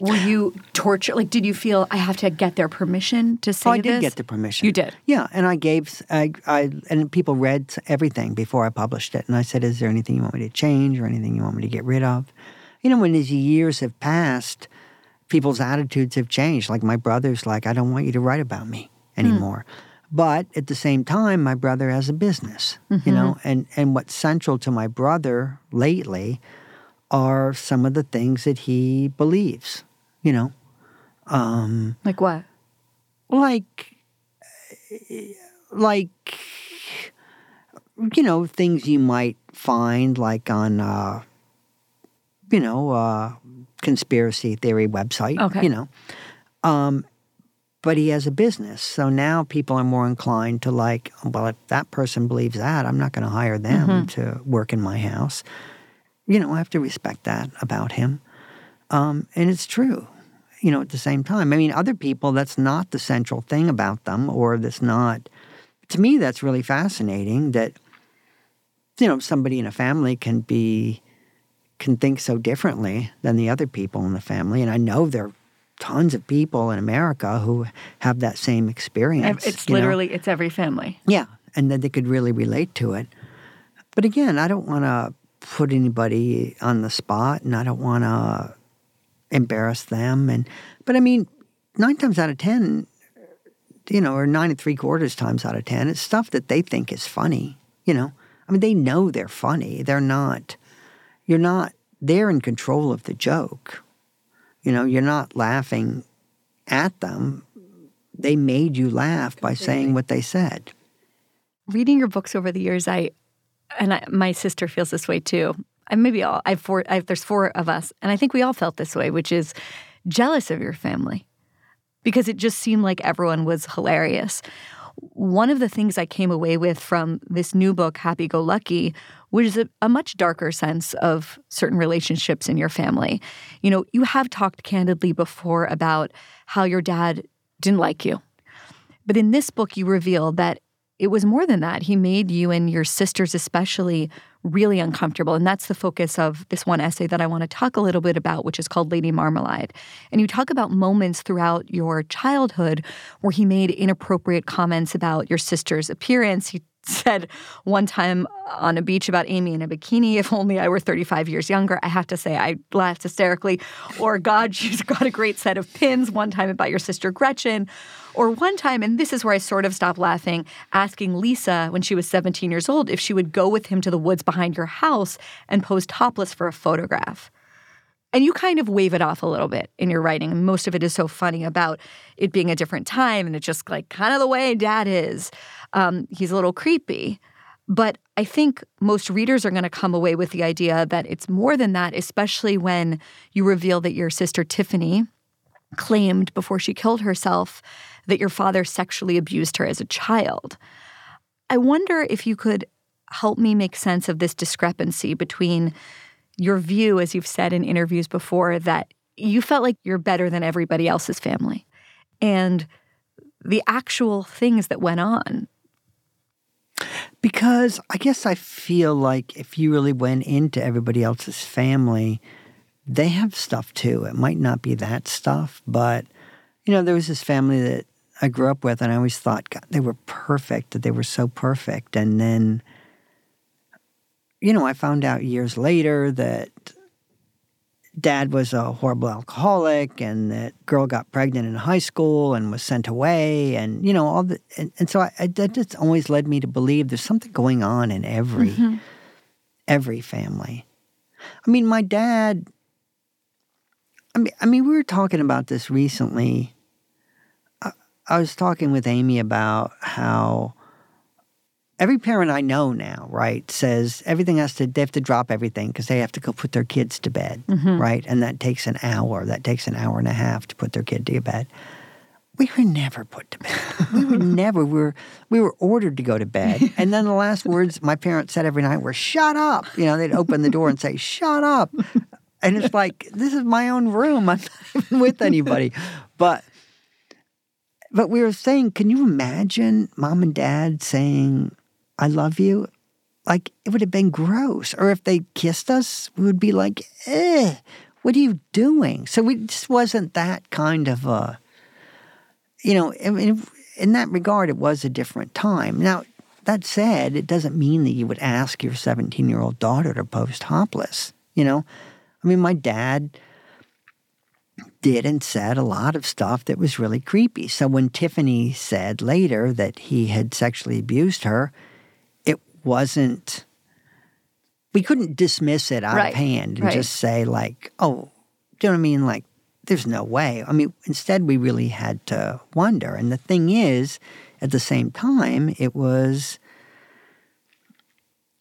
were you tortured? Like, did you feel I have to get their permission to say oh, I this? did get the permission. You did? Yeah, and I gave, I, I, and people read everything before I published it. And I said, is there anything you want me to change or anything you want me to get rid of? You know, when these years have passed, people's attitudes have changed. Like my brother's like, I don't want you to write about me anymore. Mm. But at the same time, my brother has a business, mm-hmm. you know, and, and what's central to my brother lately are some of the things that he believes, you know. Um, like what? Like, like, you know, things you might find like on, uh, you know, uh, conspiracy theory website, okay. you know. Um, but he has a business. So now people are more inclined to like, well, if that person believes that, I'm not going to hire them mm-hmm. to work in my house. You know, I have to respect that about him. Um, and it's true, you know, at the same time. I mean, other people, that's not the central thing about them, or that's not, to me, that's really fascinating that, you know, somebody in a family can be can think so differently than the other people in the family. And I know there are tons of people in America who have that same experience. It's literally know? it's every family. Yeah, and that they could really relate to it. But again, I don't want to put anybody on the spot, and I don't want to embarrass them. And but I mean, nine times out of ten, you know, or nine and three quarters times out of ten, it's stuff that they think is funny. You know, I mean, they know they're funny. They're not you're not they're in control of the joke. You know, you're not laughing at them. They made you laugh by saying what they said. Reading your books over the years, I and I, my sister feels this way too. And maybe all I've four. I've, there's four of us, and I think we all felt this way, which is jealous of your family because it just seemed like everyone was hilarious. One of the things I came away with from this new book, Happy Go Lucky, was a, a, much darker sense of certain relationships in your family. You know, you have talked candidly before about how your dad didn't like you. But in this book, you reveal that it was more than that. He made you and your sisters, especially, really uncomfortable. And that's the focus of this one essay that I want to talk a little bit about, which is called Lady Marmalade. And you talk about moments throughout your childhood where he made inappropriate comments about your sister's appearance. He said one time on a beach about Amy in a bikini, if only I were 35 years younger. I have to say, I laughed hysterically. Or, God, she's got a great set of pins. One time about your sister Gretchen. Or one time, and this is where I sort of stopped laughing, asking Lisa when she was 17 years old if she would go with him to the woods behind your house and pose topless for a photograph. And you kind of wave it off a little bit in your writing. And most of it is so funny about it being a different time and it's just like kind of the way dad is. Um, he's a little creepy. But I think most readers are going to come away with the idea that it's more than that, especially when you reveal that your sister Tiffany claimed before she killed herself that your father sexually abused her as a child. I wonder if you could help me make sense of this discrepancy between your view, as you've said in interviews before, that you felt like you're better than everybody else's family, and the actual things that went on because I guess I feel like if you really went into everybody else's family, they have stuff too. It might not be that stuff, but you know, there was this family that I grew up with, and I always thought God, they were perfect, that they were so perfect. And then, you know, I found out years later that dad was a horrible alcoholic and that girl got pregnant in high school and was sent away and you know all the and, and so I, I, that just always led me to believe there's something going on in every mm-hmm. every family i mean my dad i mean i mean we were talking about this recently I, I was talking with amy about how every parent I know now, right, says everything has to, they have to drop everything because they have to go put their kids to bed, mm-hmm. right? And that takes an hour, that takes an hour and a half to put their kid to bed. We were never put to bed. We were never, we were, we were ordered to go to bed. And then the last words my parents said every night were, shut up. You know, they'd open the door and say, shut up. And it's like, this is my own room. I'm not even with anybody. But, but we were saying, can you imagine mom and dad saying, I love you, like it would have been gross. Or if they kissed us, we would be like, eh, what are you doing? So we just wasn't that kind of a, you know, I mean, in that regard, it was a different time. Now, that said, it doesn't mean that you would ask your 17 year old daughter to post topless. You know, I mean, my dad did and said a lot of stuff that was really creepy. So when Tiffany said later that he had sexually abused her, it wasn't we couldn't dismiss it out right. of hand and right. just say like, oh, do you know what I mean? Like, there's no way. I mean, instead we really had to wonder. And the thing is, at the same time, it was,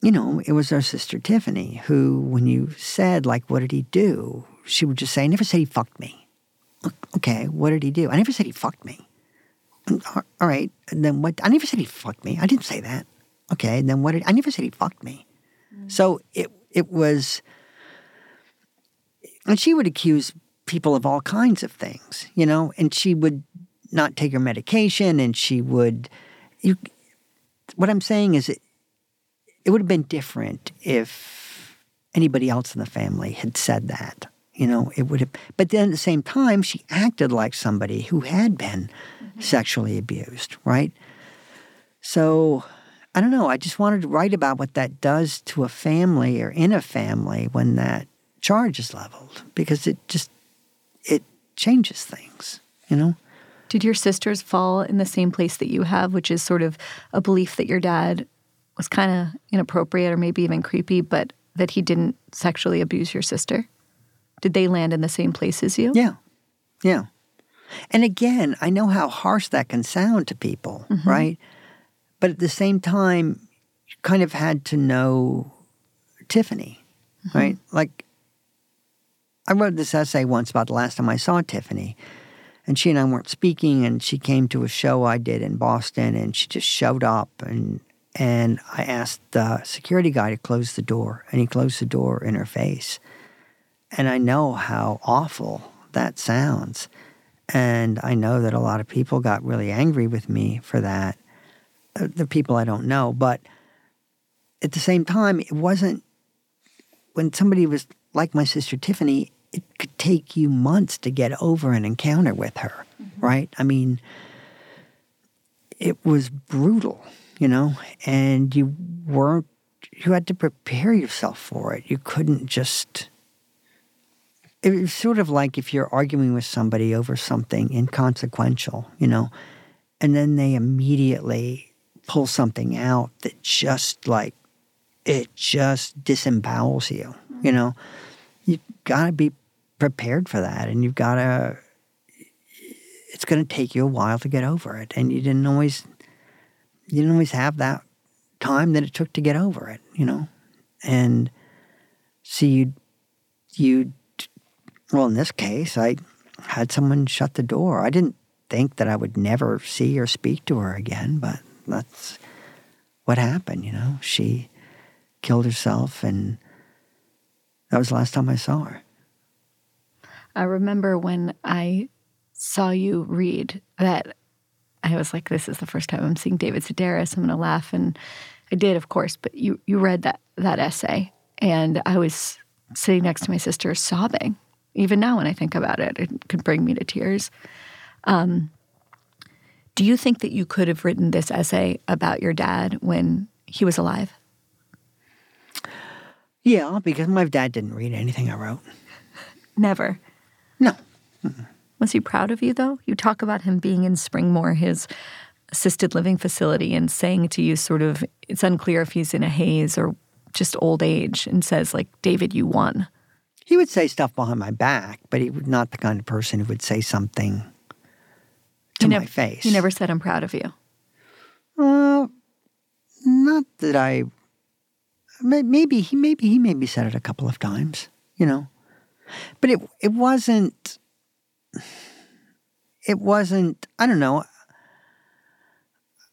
you know, it was our sister Tiffany who, when you said like, what did he do? She would just say, I never said he fucked me. Okay, what did he do? I never said he fucked me. All right, and then what? I never said he fucked me. I didn't say that. Okay, and then what did I never said he fucked me. Mm. So it it was and she would accuse people of all kinds of things, you know, and she would not take her medication and she would you what I'm saying is it it would have been different if anybody else in the family had said that. You know, it would have but then at the same time she acted like somebody who had been mm-hmm. sexually abused, right? So I don't know. I just wanted to write about what that does to a family or in a family when that charge is leveled because it just it changes things, you know. Did your sisters fall in the same place that you have, which is sort of a belief that your dad was kind of inappropriate or maybe even creepy, but that he didn't sexually abuse your sister? Did they land in the same place as you? Yeah. Yeah. And again, I know how harsh that can sound to people, mm-hmm. right? But at the same time, you kind of had to know Tiffany, mm-hmm. right? Like, I wrote this essay once about the last time I saw Tiffany. And she and I weren't speaking, and she came to a show I did in Boston, and she just showed up. And, and I asked the security guy to close the door, and he closed the door in her face. And I know how awful that sounds. And I know that a lot of people got really angry with me for that uh, the people I don't know, but at the same time, it wasn't when somebody was like my sister Tiffany, it could take you months to get over an encounter with her, mm-hmm. right? I mean, it was brutal, you know, and you weren't, you had to prepare yourself for it. You couldn't just, it was sort of like if you're arguing with somebody over something inconsequential, you know, and then they immediately pull something out that just like, it just disembowels you, you know. You've got to be prepared for that, and you've got to, it's going to take you a while to get over it. And you didn't always, you didn't always have that time that it took to get over it, you know. And so you, you, well, in this case, I had someone shut the door. I didn't think that I would never see or speak to her again, but that's what happened, you know. She killed herself, and that was the last time I saw her. I remember when I saw you read that I was like, this is the first time I'm seeing David Sedaris. I'm going to laugh. And I did, of course, but you, you read that, that essay. And I was sitting next to my sister sobbing. Even now, when I think about it, it could bring me to tears. Um, do you think that you could have written this essay about your dad when he was alive? Yeah, because my dad didn't read anything I wrote. Never. No. Was he proud of you, though? You talk about him being in Springmoor, his assisted living facility, and saying to you, sort of, it's unclear if he's in a haze or just old age, and says, like, David, you won. He would say stuff behind my back, but he was not the kind of person who would say something to He my face. He never said, I'm proud of you. Uh, not that I. Maybe he maybe he maybe said it a couple of times, you know, but it it wasn't. It wasn't. I don't know.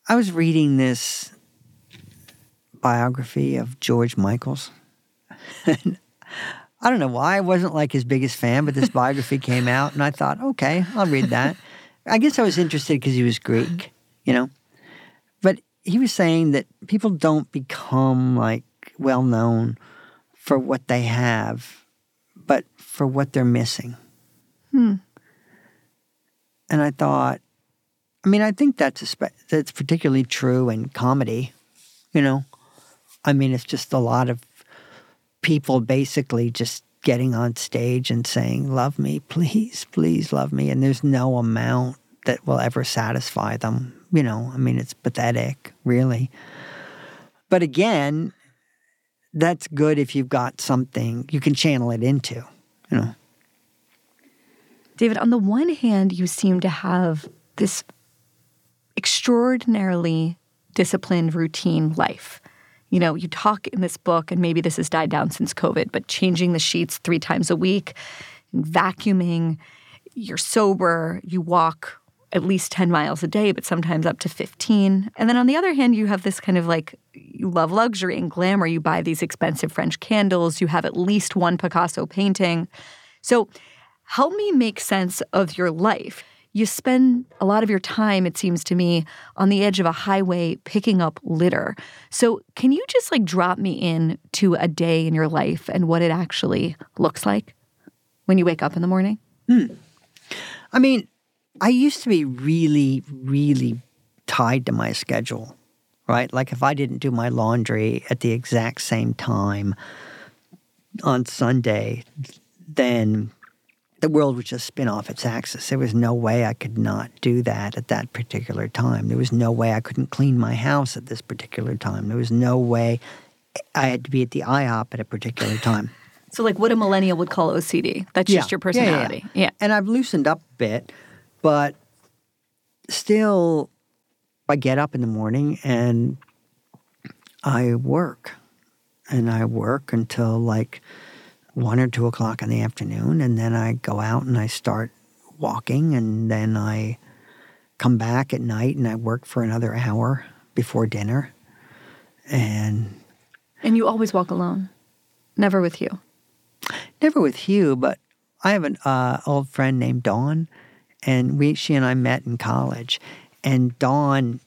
I was reading this biography of George Michaels. I don't know why I wasn't like his biggest fan, but this biography came out, and I thought, okay, I'll read that. I guess I was interested because he was Greek, you know. But he was saying that people don't become like well known for what they have, but for what they're missing. Hmm. And I thought, I mean, I think that's spe- that's particularly true in comedy. You know, I mean, it's just a lot of people basically just getting on stage and saying, "Love me, please, please love me," and there's no amount that will ever satisfy them. You know, I mean, it's pathetic, really. But again, that's good if you've got something you can channel it into. You know. David, on the one hand, you seem to have this extraordinarily disciplined routine life. You know, you talk in this book, and maybe this has died down since COVID, but changing the sheets three times a week, vacuuming, you're sober, you walk at least 10 miles a day, but sometimes up to 15. And then on the other hand, you have this kind of like, you love luxury and glamour. You buy these expensive French candles, you have at least one Picasso painting. So, help me make sense of your life. You spend a lot of your time, it seems to me, on the edge of a highway picking up litter. So, can you just like drop me in to a day in your life and what it actually looks like when you wake up in the morning? Hmm. I mean, I used to be really, really tied to my schedule, right? Like if I didn't do my laundry at the exact same time on Sunday, then the world would just spin off its axis. There was no way I could not do that at that particular time. There was no way I couldn't clean my house at this particular time. There was no way I had to be at the IHOP at a particular time. So, like what a millennial would call OCD. That's just your Yeah, yeah, yeah. personality. yeah. And I've loosened up a bit, but still, I get up in the morning and I work. And I work until like one or two o'clock in the afternoon. And then I go out and I start walking. And then I come back at night and I work for another hour before dinner. And And you always walk alone, never with you. never with Hugh, but I have an uh, old friend named Dawn, and we she and I met in college, and Dawn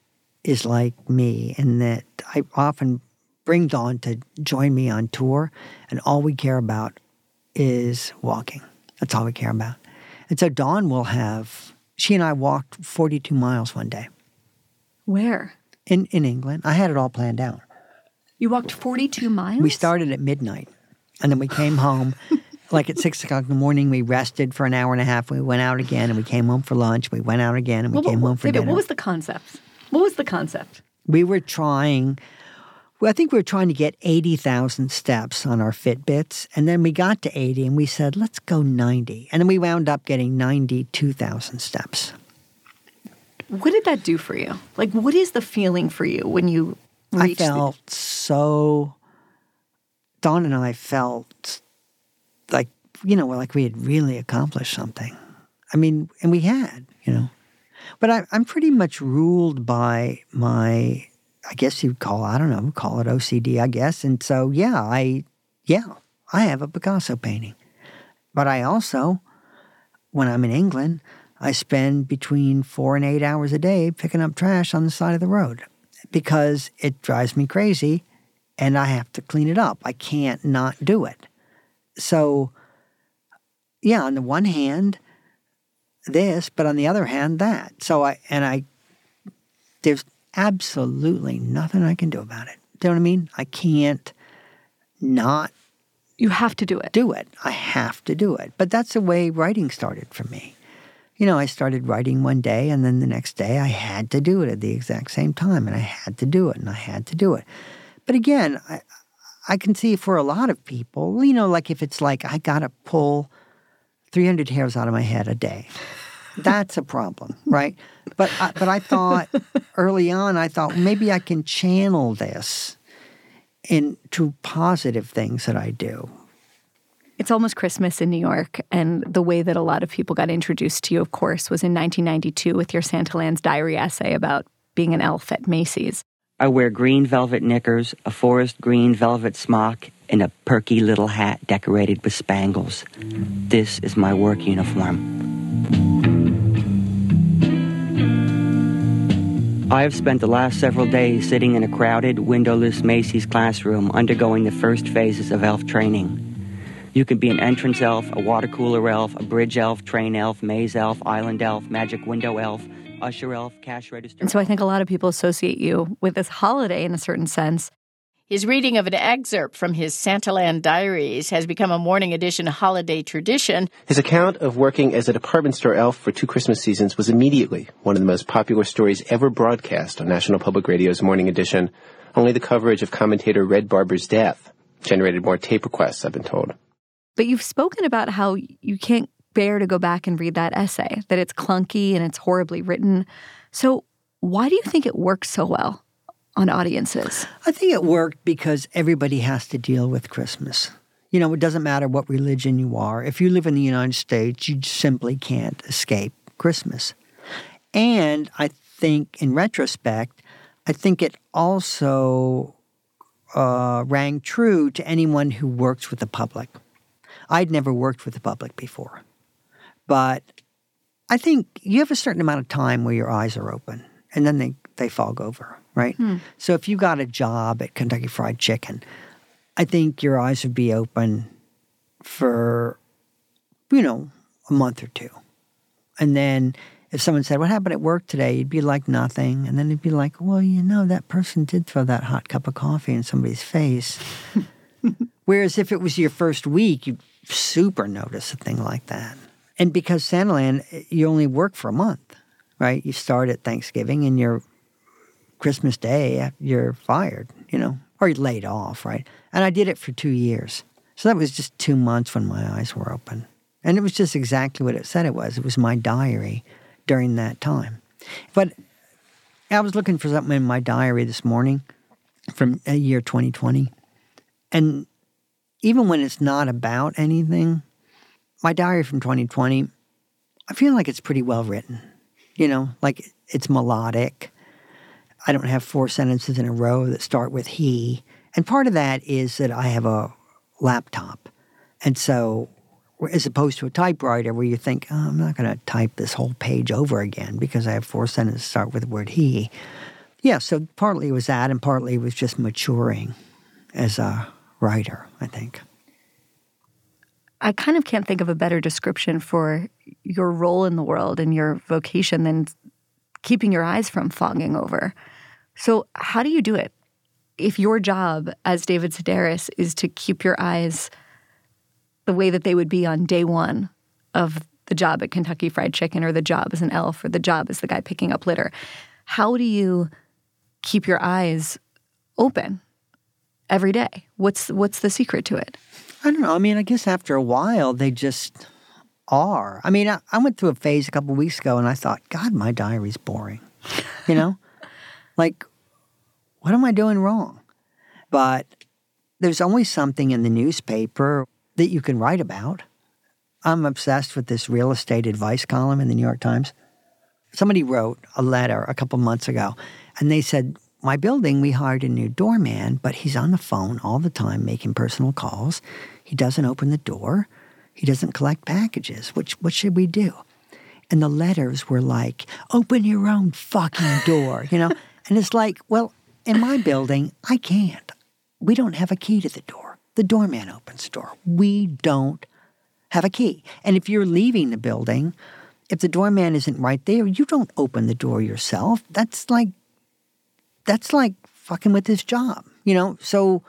is like me in that I often bring Dawn to join me on tour, and all we care about is walking. That's all we care about. And so Dawn will have, she and I walked 42 miles one day Where? in, in England. I had it all planned out. You walked 42 miles? We started at midnight, and then we came home. like at six o'clock in the morning, we rested for an hour and a half. We went out again, and we came home for lunch. We went out again, and we Well, came what, home for minute, dinner. what was the concept? What was the concept? we were trying. Well, I think we were trying to get eighty thousand steps on our Fitbits, and then we got to eighty, and we said, "Let's go 90. and then we wound up getting ninety-two thousand steps. What did that do for you? Like, what is the feeling for you when you I reached the- felt so. Dawn and I felt like you know, like we had really accomplished something. I mean, and we had, you know. But I, I'm pretty much ruled by my, I guess you'd call, I don't know, call it OCD, I guess. And so, yeah, I, yeah, I have a Picasso painting. But I also, when I'm in England, I spend between four and eight hours a day picking up trash on the side of the road because it drives me crazy and I have to clean it up. I can't not do it. So, yeah, on the one hand, this, but on the other hand, that. So I, and I, there's absolutely nothing I can do about it. Do you know what I mean? I can't not You have to do it. do it. I have to do it. But that's the way writing started for me. You know, I started writing one day, and then the next day I had to do it at the exact same time, and I had to do it, and I had to do it. But again, I, I can see for a lot of people, you know, like if it's like I got to pull 300 hairs out of my head a day, that's a problem, right? But I, but I thought early on, I thought maybe I can channel this into positive things that I do. It's almost Christmas in New York, and the way that a lot of people got introduced to you, of course, was in 1992 with your Santalands diary essay about being an elf at Macy's. I wear green velvet knickers, a forest green velvet smock, and a perky little hat decorated with spangles. This is my work uniform. I have spent the last several days sitting in a crowded, windowless Macy's classroom undergoing the first phases of elf training. You can be an entrance elf, a water cooler elf, a bridge elf, train elf, maze elf, island elf, magic window elf, usher elf, cash register. And so I think a lot of people associate you with this holiday in a certain sense. His reading of an excerpt from his Santaland diaries has become a morning edition holiday tradition. His account of working as a department store elf for two Christmas seasons was immediately one of the most popular stories ever broadcast on National Public Radio's Morning Edition. Only the coverage of commentator Red Barber's death generated more tape requests, I've been told. But you've spoken about how you can't bear to go back and read that essay, that it's clunky and it's horribly written. So, why do you think it works so well on audiences? I think it worked because everybody has to deal with Christmas. You know, it doesn't matter what religion you are. If you live in the United States, you simply can't escape Christmas. And I think, in retrospect, I think it also uh, rang true to anyone who works with the public. I'd never worked with the public before. But I think you have a certain amount of time where your eyes are open and then they, they fog over, right? Hmm. So if you got a job at Kentucky Fried Chicken, I think your eyes would be open for, you know, a month or two. And then if someone said, What happened at work today? You'd be like, Nothing. And then you'd be like, Well, you know, that person did throw that hot cup of coffee in somebody's face. Whereas if it was your first week, you'd super notice a thing like that. And because Santaland, eh, you only work for a month, right? You start at Thanksgiving and you're Christmas Day, you're fired, you know, or laid off, right? And I did it for two years. So that was just two months when my eyes were open. And it was just exactly what it said it was. It was my diary during that time. But I was looking for something in my diary this morning from a year 2020. And even when it's not about anything, my diary from 2020, I feel like it's pretty well written. You know, like it's melodic. I don't have four sentences in a row that start with he. And part of that is that I have a laptop. And so, as opposed to a typewriter where you think, oh, I'm not going to type this whole page over again because I have four sentences start with the word he. Yeah, so partly it was that, and partly it was just maturing. as a writer, I think. I kind of can't think of a better description for your role in the world and your vocation than keeping your eyes from fogging over. So, how do you do it? If your job as David Sedaris is to keep your eyes the way that they would be on day one of the job at Kentucky Fried Chicken or the job as an elf or the job as the guy picking up litter, how do you keep your eyes open every day? What's what's the secret to it? I don't know. I mean, I guess after a while, they just are. I mean, I, I went through a phase a couple weeks ago and I thought, God, my diary's boring. You know? like, what am I doing wrong? But there's always something in the newspaper that you can write about. I'm obsessed with this real estate advice column in the New York Times. Somebody wrote a letter a couple months ago and they said, my building, we hired a new doorman, but he's on the phone all the time making personal calls. He doesn't open the door. He doesn't collect packages. What, what should we do? And the letters were like, open your own fucking door, you know? and it's like, well, in my building, I can't. We don't have a key to the door. The doorman opens the door. We don't have a key. And if you're leaving the building, if the doorman isn't right there, you don't open the door yourself. That's like that's like fucking with his job, you know? So,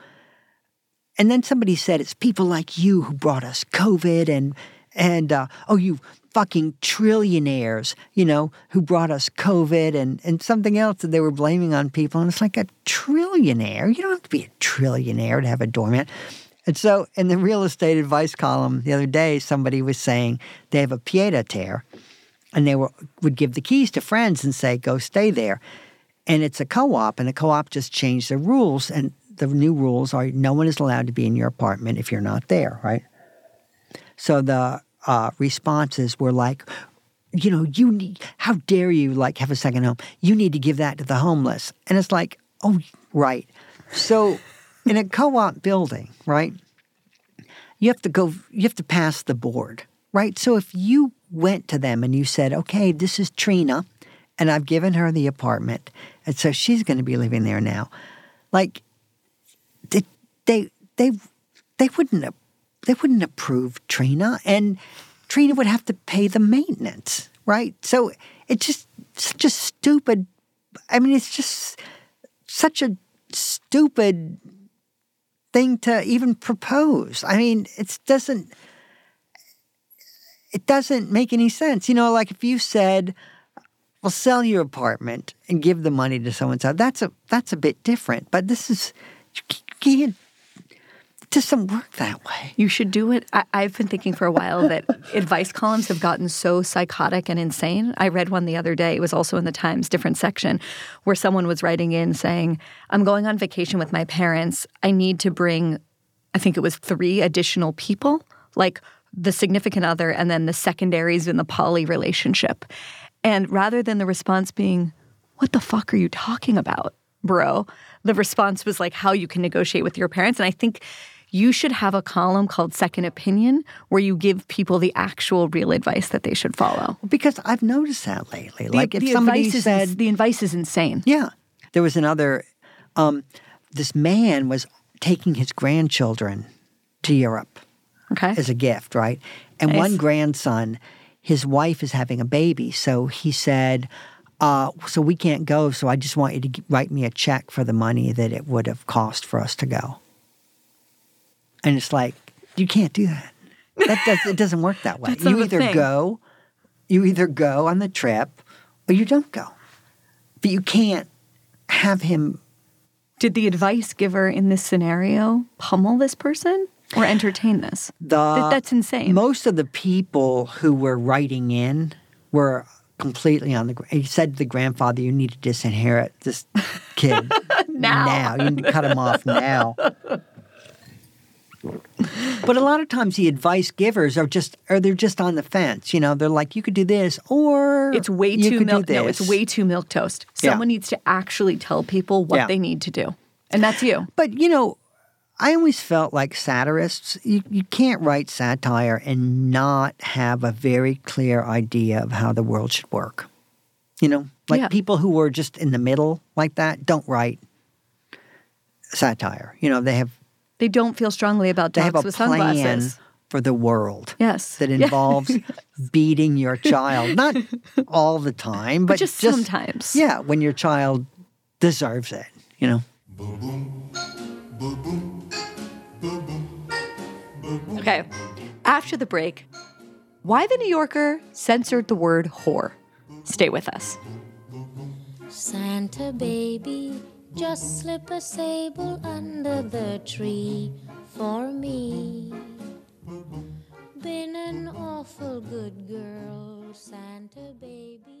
and then somebody said it's people like you who brought us COVID and, and, uh, oh, you fucking trillionaires, you know, who brought us COVID and, and something else that they were blaming on people. And it's like a trillionaire. You don't have to be a trillionaire to have a doorman. And so in the real estate advice column the other day, somebody was saying they have a pied a terre and they were, would give the keys to friends and say, go stay there and it's a co-op and the co-op just changed the rules and the new rules are no one is allowed to be in your apartment if you're not there right? So the uh, responses were like you know you need how dare you like have a second home? You need to give that to the homeless. And it's like oh right. So in a co-op building right you have to go you have to pass the board right? So if you went to them and you said okay this is trina and I've given her the apartment, and so she's going to be living there now. Like they they they, wouldn't they wouldn't approve Trina, and Trina would have to pay the maintenance, right? So it's just such a stupid. I mean, it's just such a stupid thing to even propose. I mean, it doesn't it doesn't make any sense. You know, like if you said, well, sell your apartment and give the money to someone else. That's a that's a bit different. But this is you can't. Doesn't work that way. You should do it. I, I've been thinking for a while that advice columns have gotten so psychotic and insane. I read one the other day. It was also in the Times, different section, where someone was writing in saying, "I'm going on vacation with my parents. I need to bring, I think it was three additional people, like." the significant other and then the secondaries in the poly relationship. And rather than the response being, What the fuck are you talking about, bro? The response was like how you can negotiate with your parents. And I think you should have a column called Second Opinion where you give people the actual real advice that they should follow. Because I've noticed that lately. The, like if the somebody advice said, is, the advice is insane. Yeah. There was another, um, this man was taking his grandchildren to Europe okay. as a gift, right? And Nice. one grandson, his wife is having a baby. So he said, uh, so we can't go. So I just want you to write me a check for the money that it would have cost for us to go. And it's like, you can't do that. That does, it doesn't work that way. You either thing. go, you either go on the trip, or you don't go. But you can't have him. Did the advice giver in this scenario pummel this person or entertain this? The Th- that's insane. Most of the people who were writing in were completely on the. He said to the grandfather, "You need to disinherit this kid Now. You need to cut him off now." But a lot of times the advice givers are just, or they're just on the fence. You know, they're like, "You could do this," or It's way you too could do milk. No, it's way too milk toast. Yeah. Someone needs to actually tell people what Yeah. they need to do, and that's you. But you know, I always felt like satirists, you, you can't write satire and not have a very clear idea of how the world should work. You know, like Yeah. people who are just in the middle like that don't write. satire. You know, they have They don't feel strongly about they dogs have a with plan sunglasses. for the world. Yes. That Yeah. involves beating your child. Not all the time, but, just sometimes. Yeah, when your child deserves it, you know. Okay. After the break, why the New Yorker censored the word whore. Stay with us. Santa baby, just slip a sable under the tree for me. Been an awful good girl, Santa baby.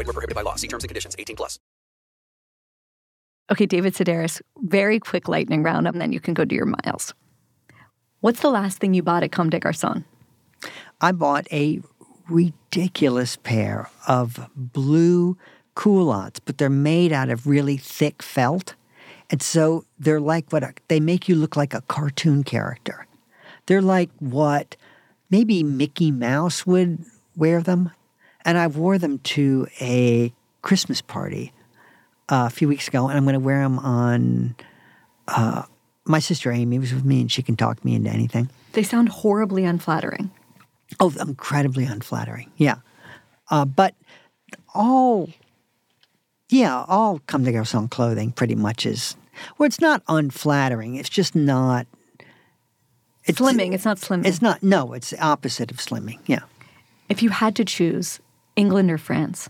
Void were prohibited by law. See terms and conditions. 18 plus. Okay, David Sedaris, very quick lightning round, and then you can go do your miles. What's the last thing you bought at Comme des Garçons? I bought a ridiculous pair of blue culottes, but they're made out of really thick felt. And so they're like what a, they make you look like a cartoon character. They're like what maybe Mickey Mouse would wear them. And I wore them to a Christmas party uh, a few weeks ago, and I'm going to wear them on. Uh, my sister Amy was with me, and she can talk me into anything. They sound horribly unflattering. Oh, incredibly unflattering. Yeah. Uh, but all, yeah, all Comme des Garçons clothing pretty much is, well, it's not unflattering. It's just not. It's slimming. It's not slimming. It's not, no, it's the opposite of slimming. Yeah. If you had to choose England or France,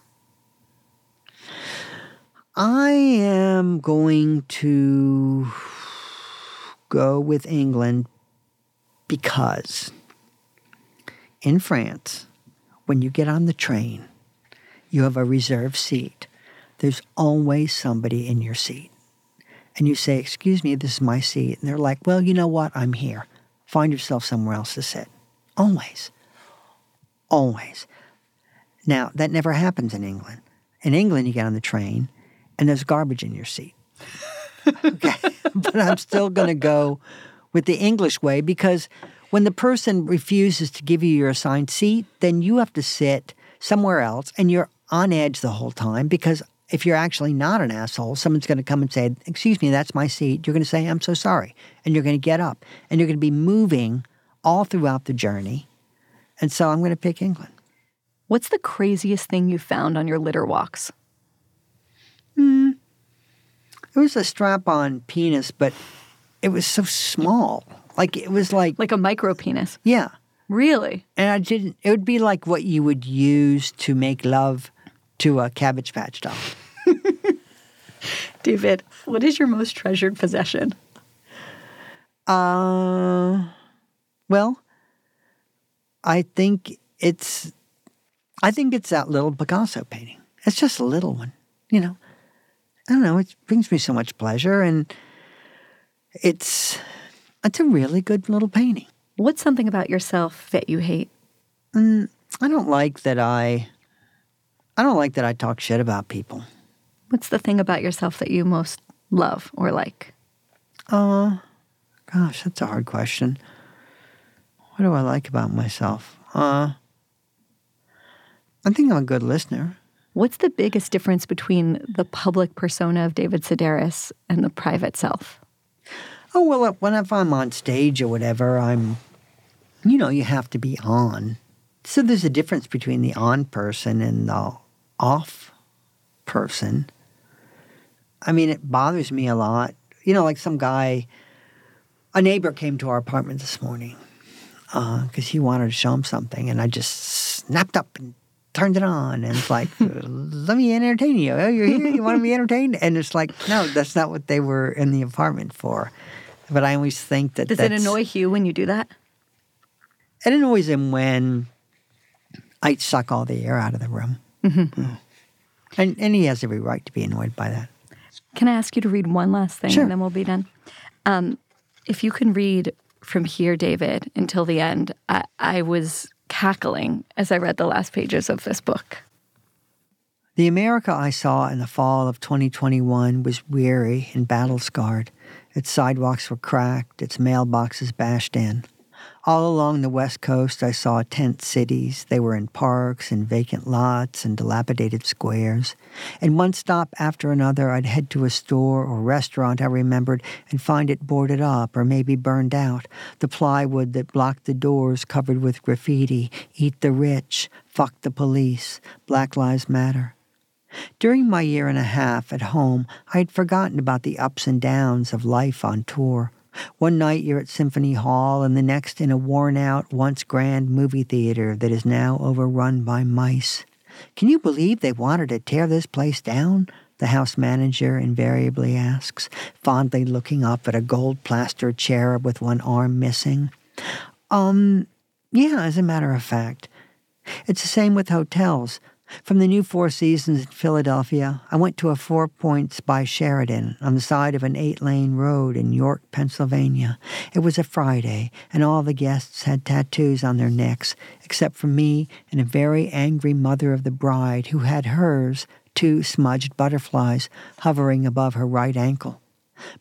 I am going to go with England because in France, when you get on the train, you have a reserved seat. There's always somebody in your seat. And you say, Excuse me, this is my seat. And they're like, Well, you know what? I'm here. Find yourself somewhere else to sit. Always. Always. Now, that never happens in England. In England, you get on the train and there's garbage in your seat. okay. but I'm still going to go with the English way because when the person refuses to give you your assigned seat, then you have to sit somewhere else and you're on edge the whole time because if you're actually not an asshole, someone's going to come and say, Excuse me, that's my seat. You're going to say, I'm so sorry. And you're going to get up and you're going to be moving all throughout the journey. And so I'm going to pick England. What's the craziest thing you found on your litter walks? Hmm. It was a strap on penis, but it was so small. Like it was like Like a micro penis. yeah. Really? And I didn't it would be like what you would use to make love to a cabbage patch doll. David, what is your most treasured possession? Uh well, I think it's I think it's that little Picasso painting. It's just a little one, you know. I don't know, it brings me so much pleasure and it's it's a really good little painting. What's something about yourself that you hate? Mm, I don't like that I I don't like that I talk shit about people. What's the thing about yourself that you most love or like? Uh gosh, that's a hard question. What do I like about myself? Uh I think I'm a good listener. What's the biggest difference between the public persona of David Sedaris and the private self? Oh well, uh, when if I'm on stage or whatever, I'm, you know, you have to be on. So there's a difference between the on person and the off person. I mean, it bothers me a lot you know, like some guy, a neighbor came to our apartment this morning because he wanted to show him something, and I just snapped up and turned it on, and it's like, let me entertain you. Oh, you're here, you want to be entertained, and it's like, no, that's not what they were in the apartment for. But I always think that Does it annoy Hugh when you do that? It annoys him when I suck all the air out of the room. Mm. And, and he has every right to be annoyed by that. Can I ask you to read one last thing Sure. and then we'll be done? Um, if you can read from here, David, until the end, I, I was cackling as I read the last pages of this book. The America I saw in the fall of 2021 was weary and battle scarred. Its sidewalks were cracked, its mailboxes bashed in. All along the West Coast, I saw tent cities. They were in parks and vacant lots and dilapidated squares. And one stop after another, I'd head to a store or restaurant I remembered and find it boarded up or maybe burned out. The plywood that blocked the doors covered with graffiti Eat the rich, fuck the police, Black Lives Matter. During my year and a half at home, I had forgotten about the ups and downs of life on tour. One night you're at Symphony Hall, and the next in a worn out, once grand movie theater that is now overrun by mice. Can you believe they wanted to tear this place down? The house manager invariably asks, fondly looking up at a gold plaster cherub with one arm missing. Um, yeah, as a matter of fact. It's the same with hotels. From the new Four Seasons in Philadelphia, I went to a Four Points by Sheraton on the side of an eight lane road in York, Pennsylvania. It was a Friday, and all the guests had tattoos on their necks, except for me and a very angry mother of the bride who had hers, two smudged butterflies, hovering above her right ankle.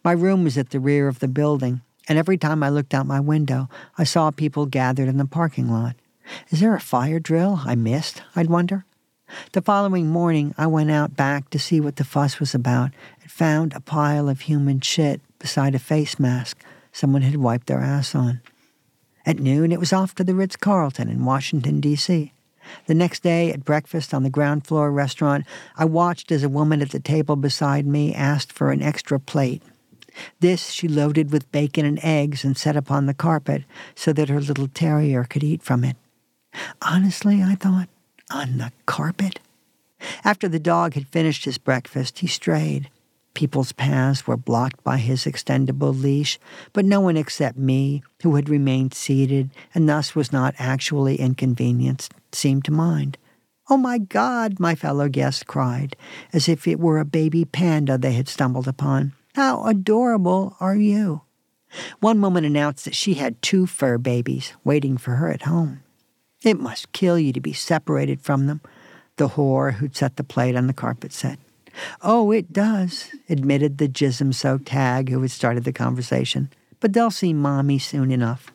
My room was at the rear of the building, and every time I looked out my window, I saw people gathered in the parking lot. Is there a fire drill I missed? I'd wonder. The following morning, I went out back to see what the fuss was about and found a pile of human shit beside a face mask someone had wiped their ass on. At noon, it was off to the Ritz Carlton in Washington, D.C. The next day, at breakfast on the ground floor restaurant, I watched as a woman at the table beside me asked for an extra plate. This she loaded with bacon and eggs and set upon the carpet so that her little terrier could eat from it. Honestly, I thought, on the carpet? After the dog had finished his breakfast, he strayed. People's paths were blocked by his extendable leash, but no one except me, who had remained seated and thus was not actually inconvenienced, seemed to mind. Oh my God, my fellow guest cried, as if it were a baby panda they had stumbled upon. How adorable are you? One woman announced that she had two fur babies waiting for her at home. It must kill you to be separated from them, the whore who'd set the plate on the carpet said. Oh, it does, admitted the jism soaked hag who had started the conversation. But they'll see mommy soon enough.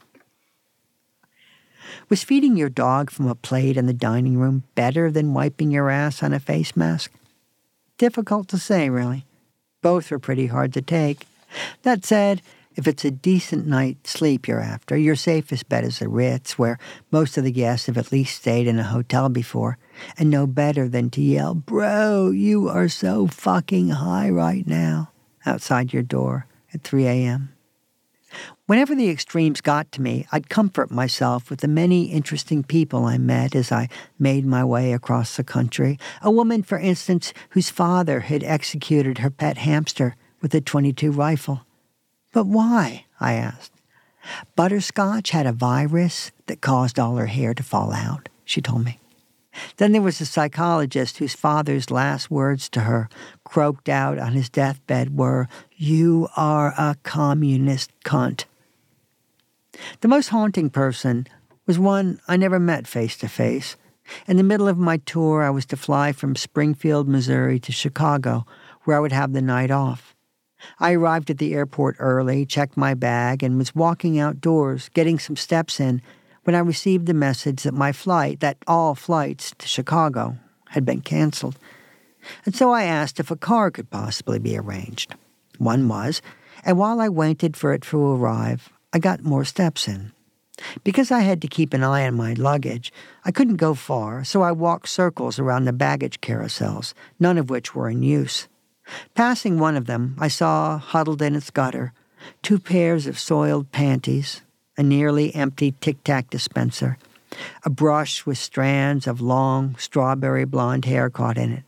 Was feeding your dog from a plate in the dining room better than wiping your ass on a face mask? Difficult to say, really. Both were pretty hard to take. That said, if it's a decent night's sleep you're after, your safest bet is the Ritz, where most of the guests have at least stayed in a hotel before, and know better than to yell, Bro, you are so fucking high right now, outside your door at 3 a.m. Whenever the extremes got to me, I'd comfort myself with the many interesting people I met as I made my way across the country. A woman, for instance, whose father had executed her pet hamster with a 22 rifle. But why? I asked. Butterscotch had a virus that caused all her hair to fall out, she told me. Then there was a psychologist whose father's last words to her, croaked out on his deathbed, were, You are a communist cunt. The most haunting person was one I never met face to face. In the middle of my tour, I was to fly from Springfield, Missouri to Chicago, where I would have the night off. I arrived at the airport early, checked my bag, and was walking outdoors, getting some steps in, when I received the message that my flight, that all flights to Chicago, had been canceled. And so I asked if a car could possibly be arranged. One was, and while I waited for it to arrive, I got more steps in. Because I had to keep an eye on my luggage, I couldn't go far, so I walked circles around the baggage carousels, none of which were in use. Passing one of them, I saw huddled in its gutter two pairs of soiled panties, a nearly empty tic tac dispenser, a brush with strands of long strawberry blonde hair caught in it,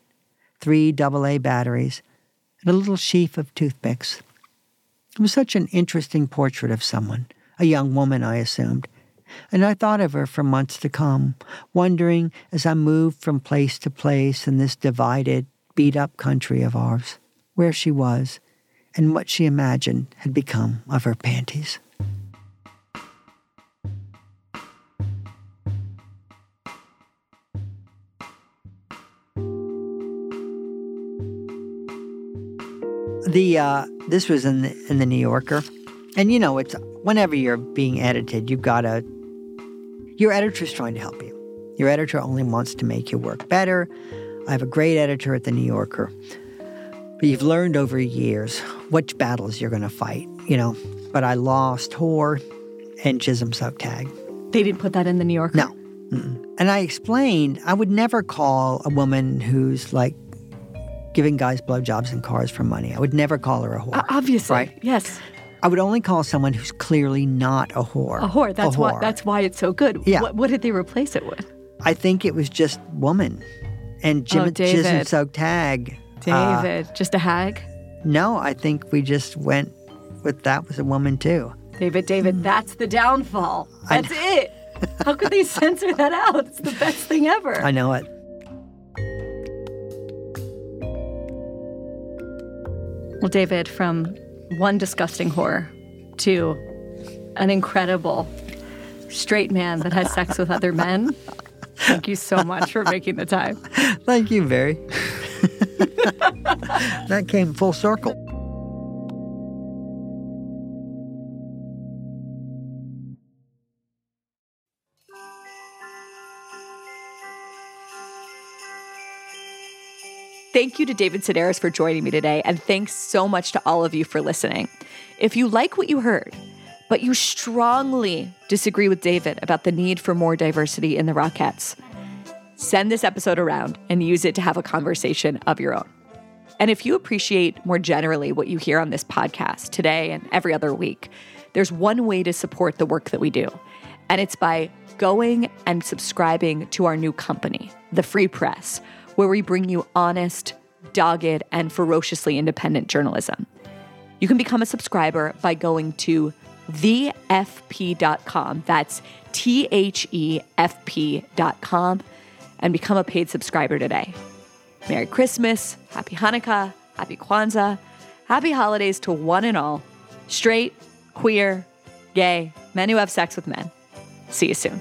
three AA batteries, and a little sheaf of toothpicks. It was such an interesting portrait of someone, a young woman, I assumed, and I thought of her for months to come, wondering as I moved from place to place in this divided, beat up country of ours, where she was and what she imagined had become of her panties. The uh, this was in the, in the New Yorker, and you know it's whenever you're being edited, you've got to. Your editor's trying to help you. Your editor only wants to make your work better. I have a great editor at the New Yorker, but you've learned over years which battles you're going to fight. You know, but I lost whore and Chisholm soak tag. They didn't put that in the New Yorker. No. Mm-mm. And I explained I would never call a woman who's like giving guys blowjobs in cars for money. I would never call her a whore. Uh, obviously, right? yes. I would only call someone who's clearly not a whore. A whore. That's a why. That's why it's so good. Yeah. What, what did they replace it with? I think it was just woman. And Jim Oh, Chisholm David. soak tag. uh, David, just a hag. no, I think we just went with that was a woman too. David, David, that's the downfall. Hmm. That's it. How could they censor that out? It's the best thing ever. I know it. Well, David, from one disgusting whore to an incredible straight man that has sex with other men. Thank you so much for making the time. Thank you, Bari. that came full circle. Thank you to David Sedaris for joining me today, and thanks so much to all of you for listening. If you like what you heard, but you strongly disagree with David about the need for more diversity in the Rockettes, send this episode around and use it to have a conversation of your own. And if you appreciate more generally what you hear on this podcast today and every other week, there's one way to support the work that we do, and it's by going and subscribing to our new company, The Free Press, where we bring you honest, dogged, and ferociously independent journalism. You can become a subscriber by going to thefp.com. That's T H E F P.com and become a paid subscriber today. Merry Christmas, Happy Hanukkah, Happy Kwanzaa, Happy Holidays to one and all, straight, queer, gay, men who have sex with men. See you soon.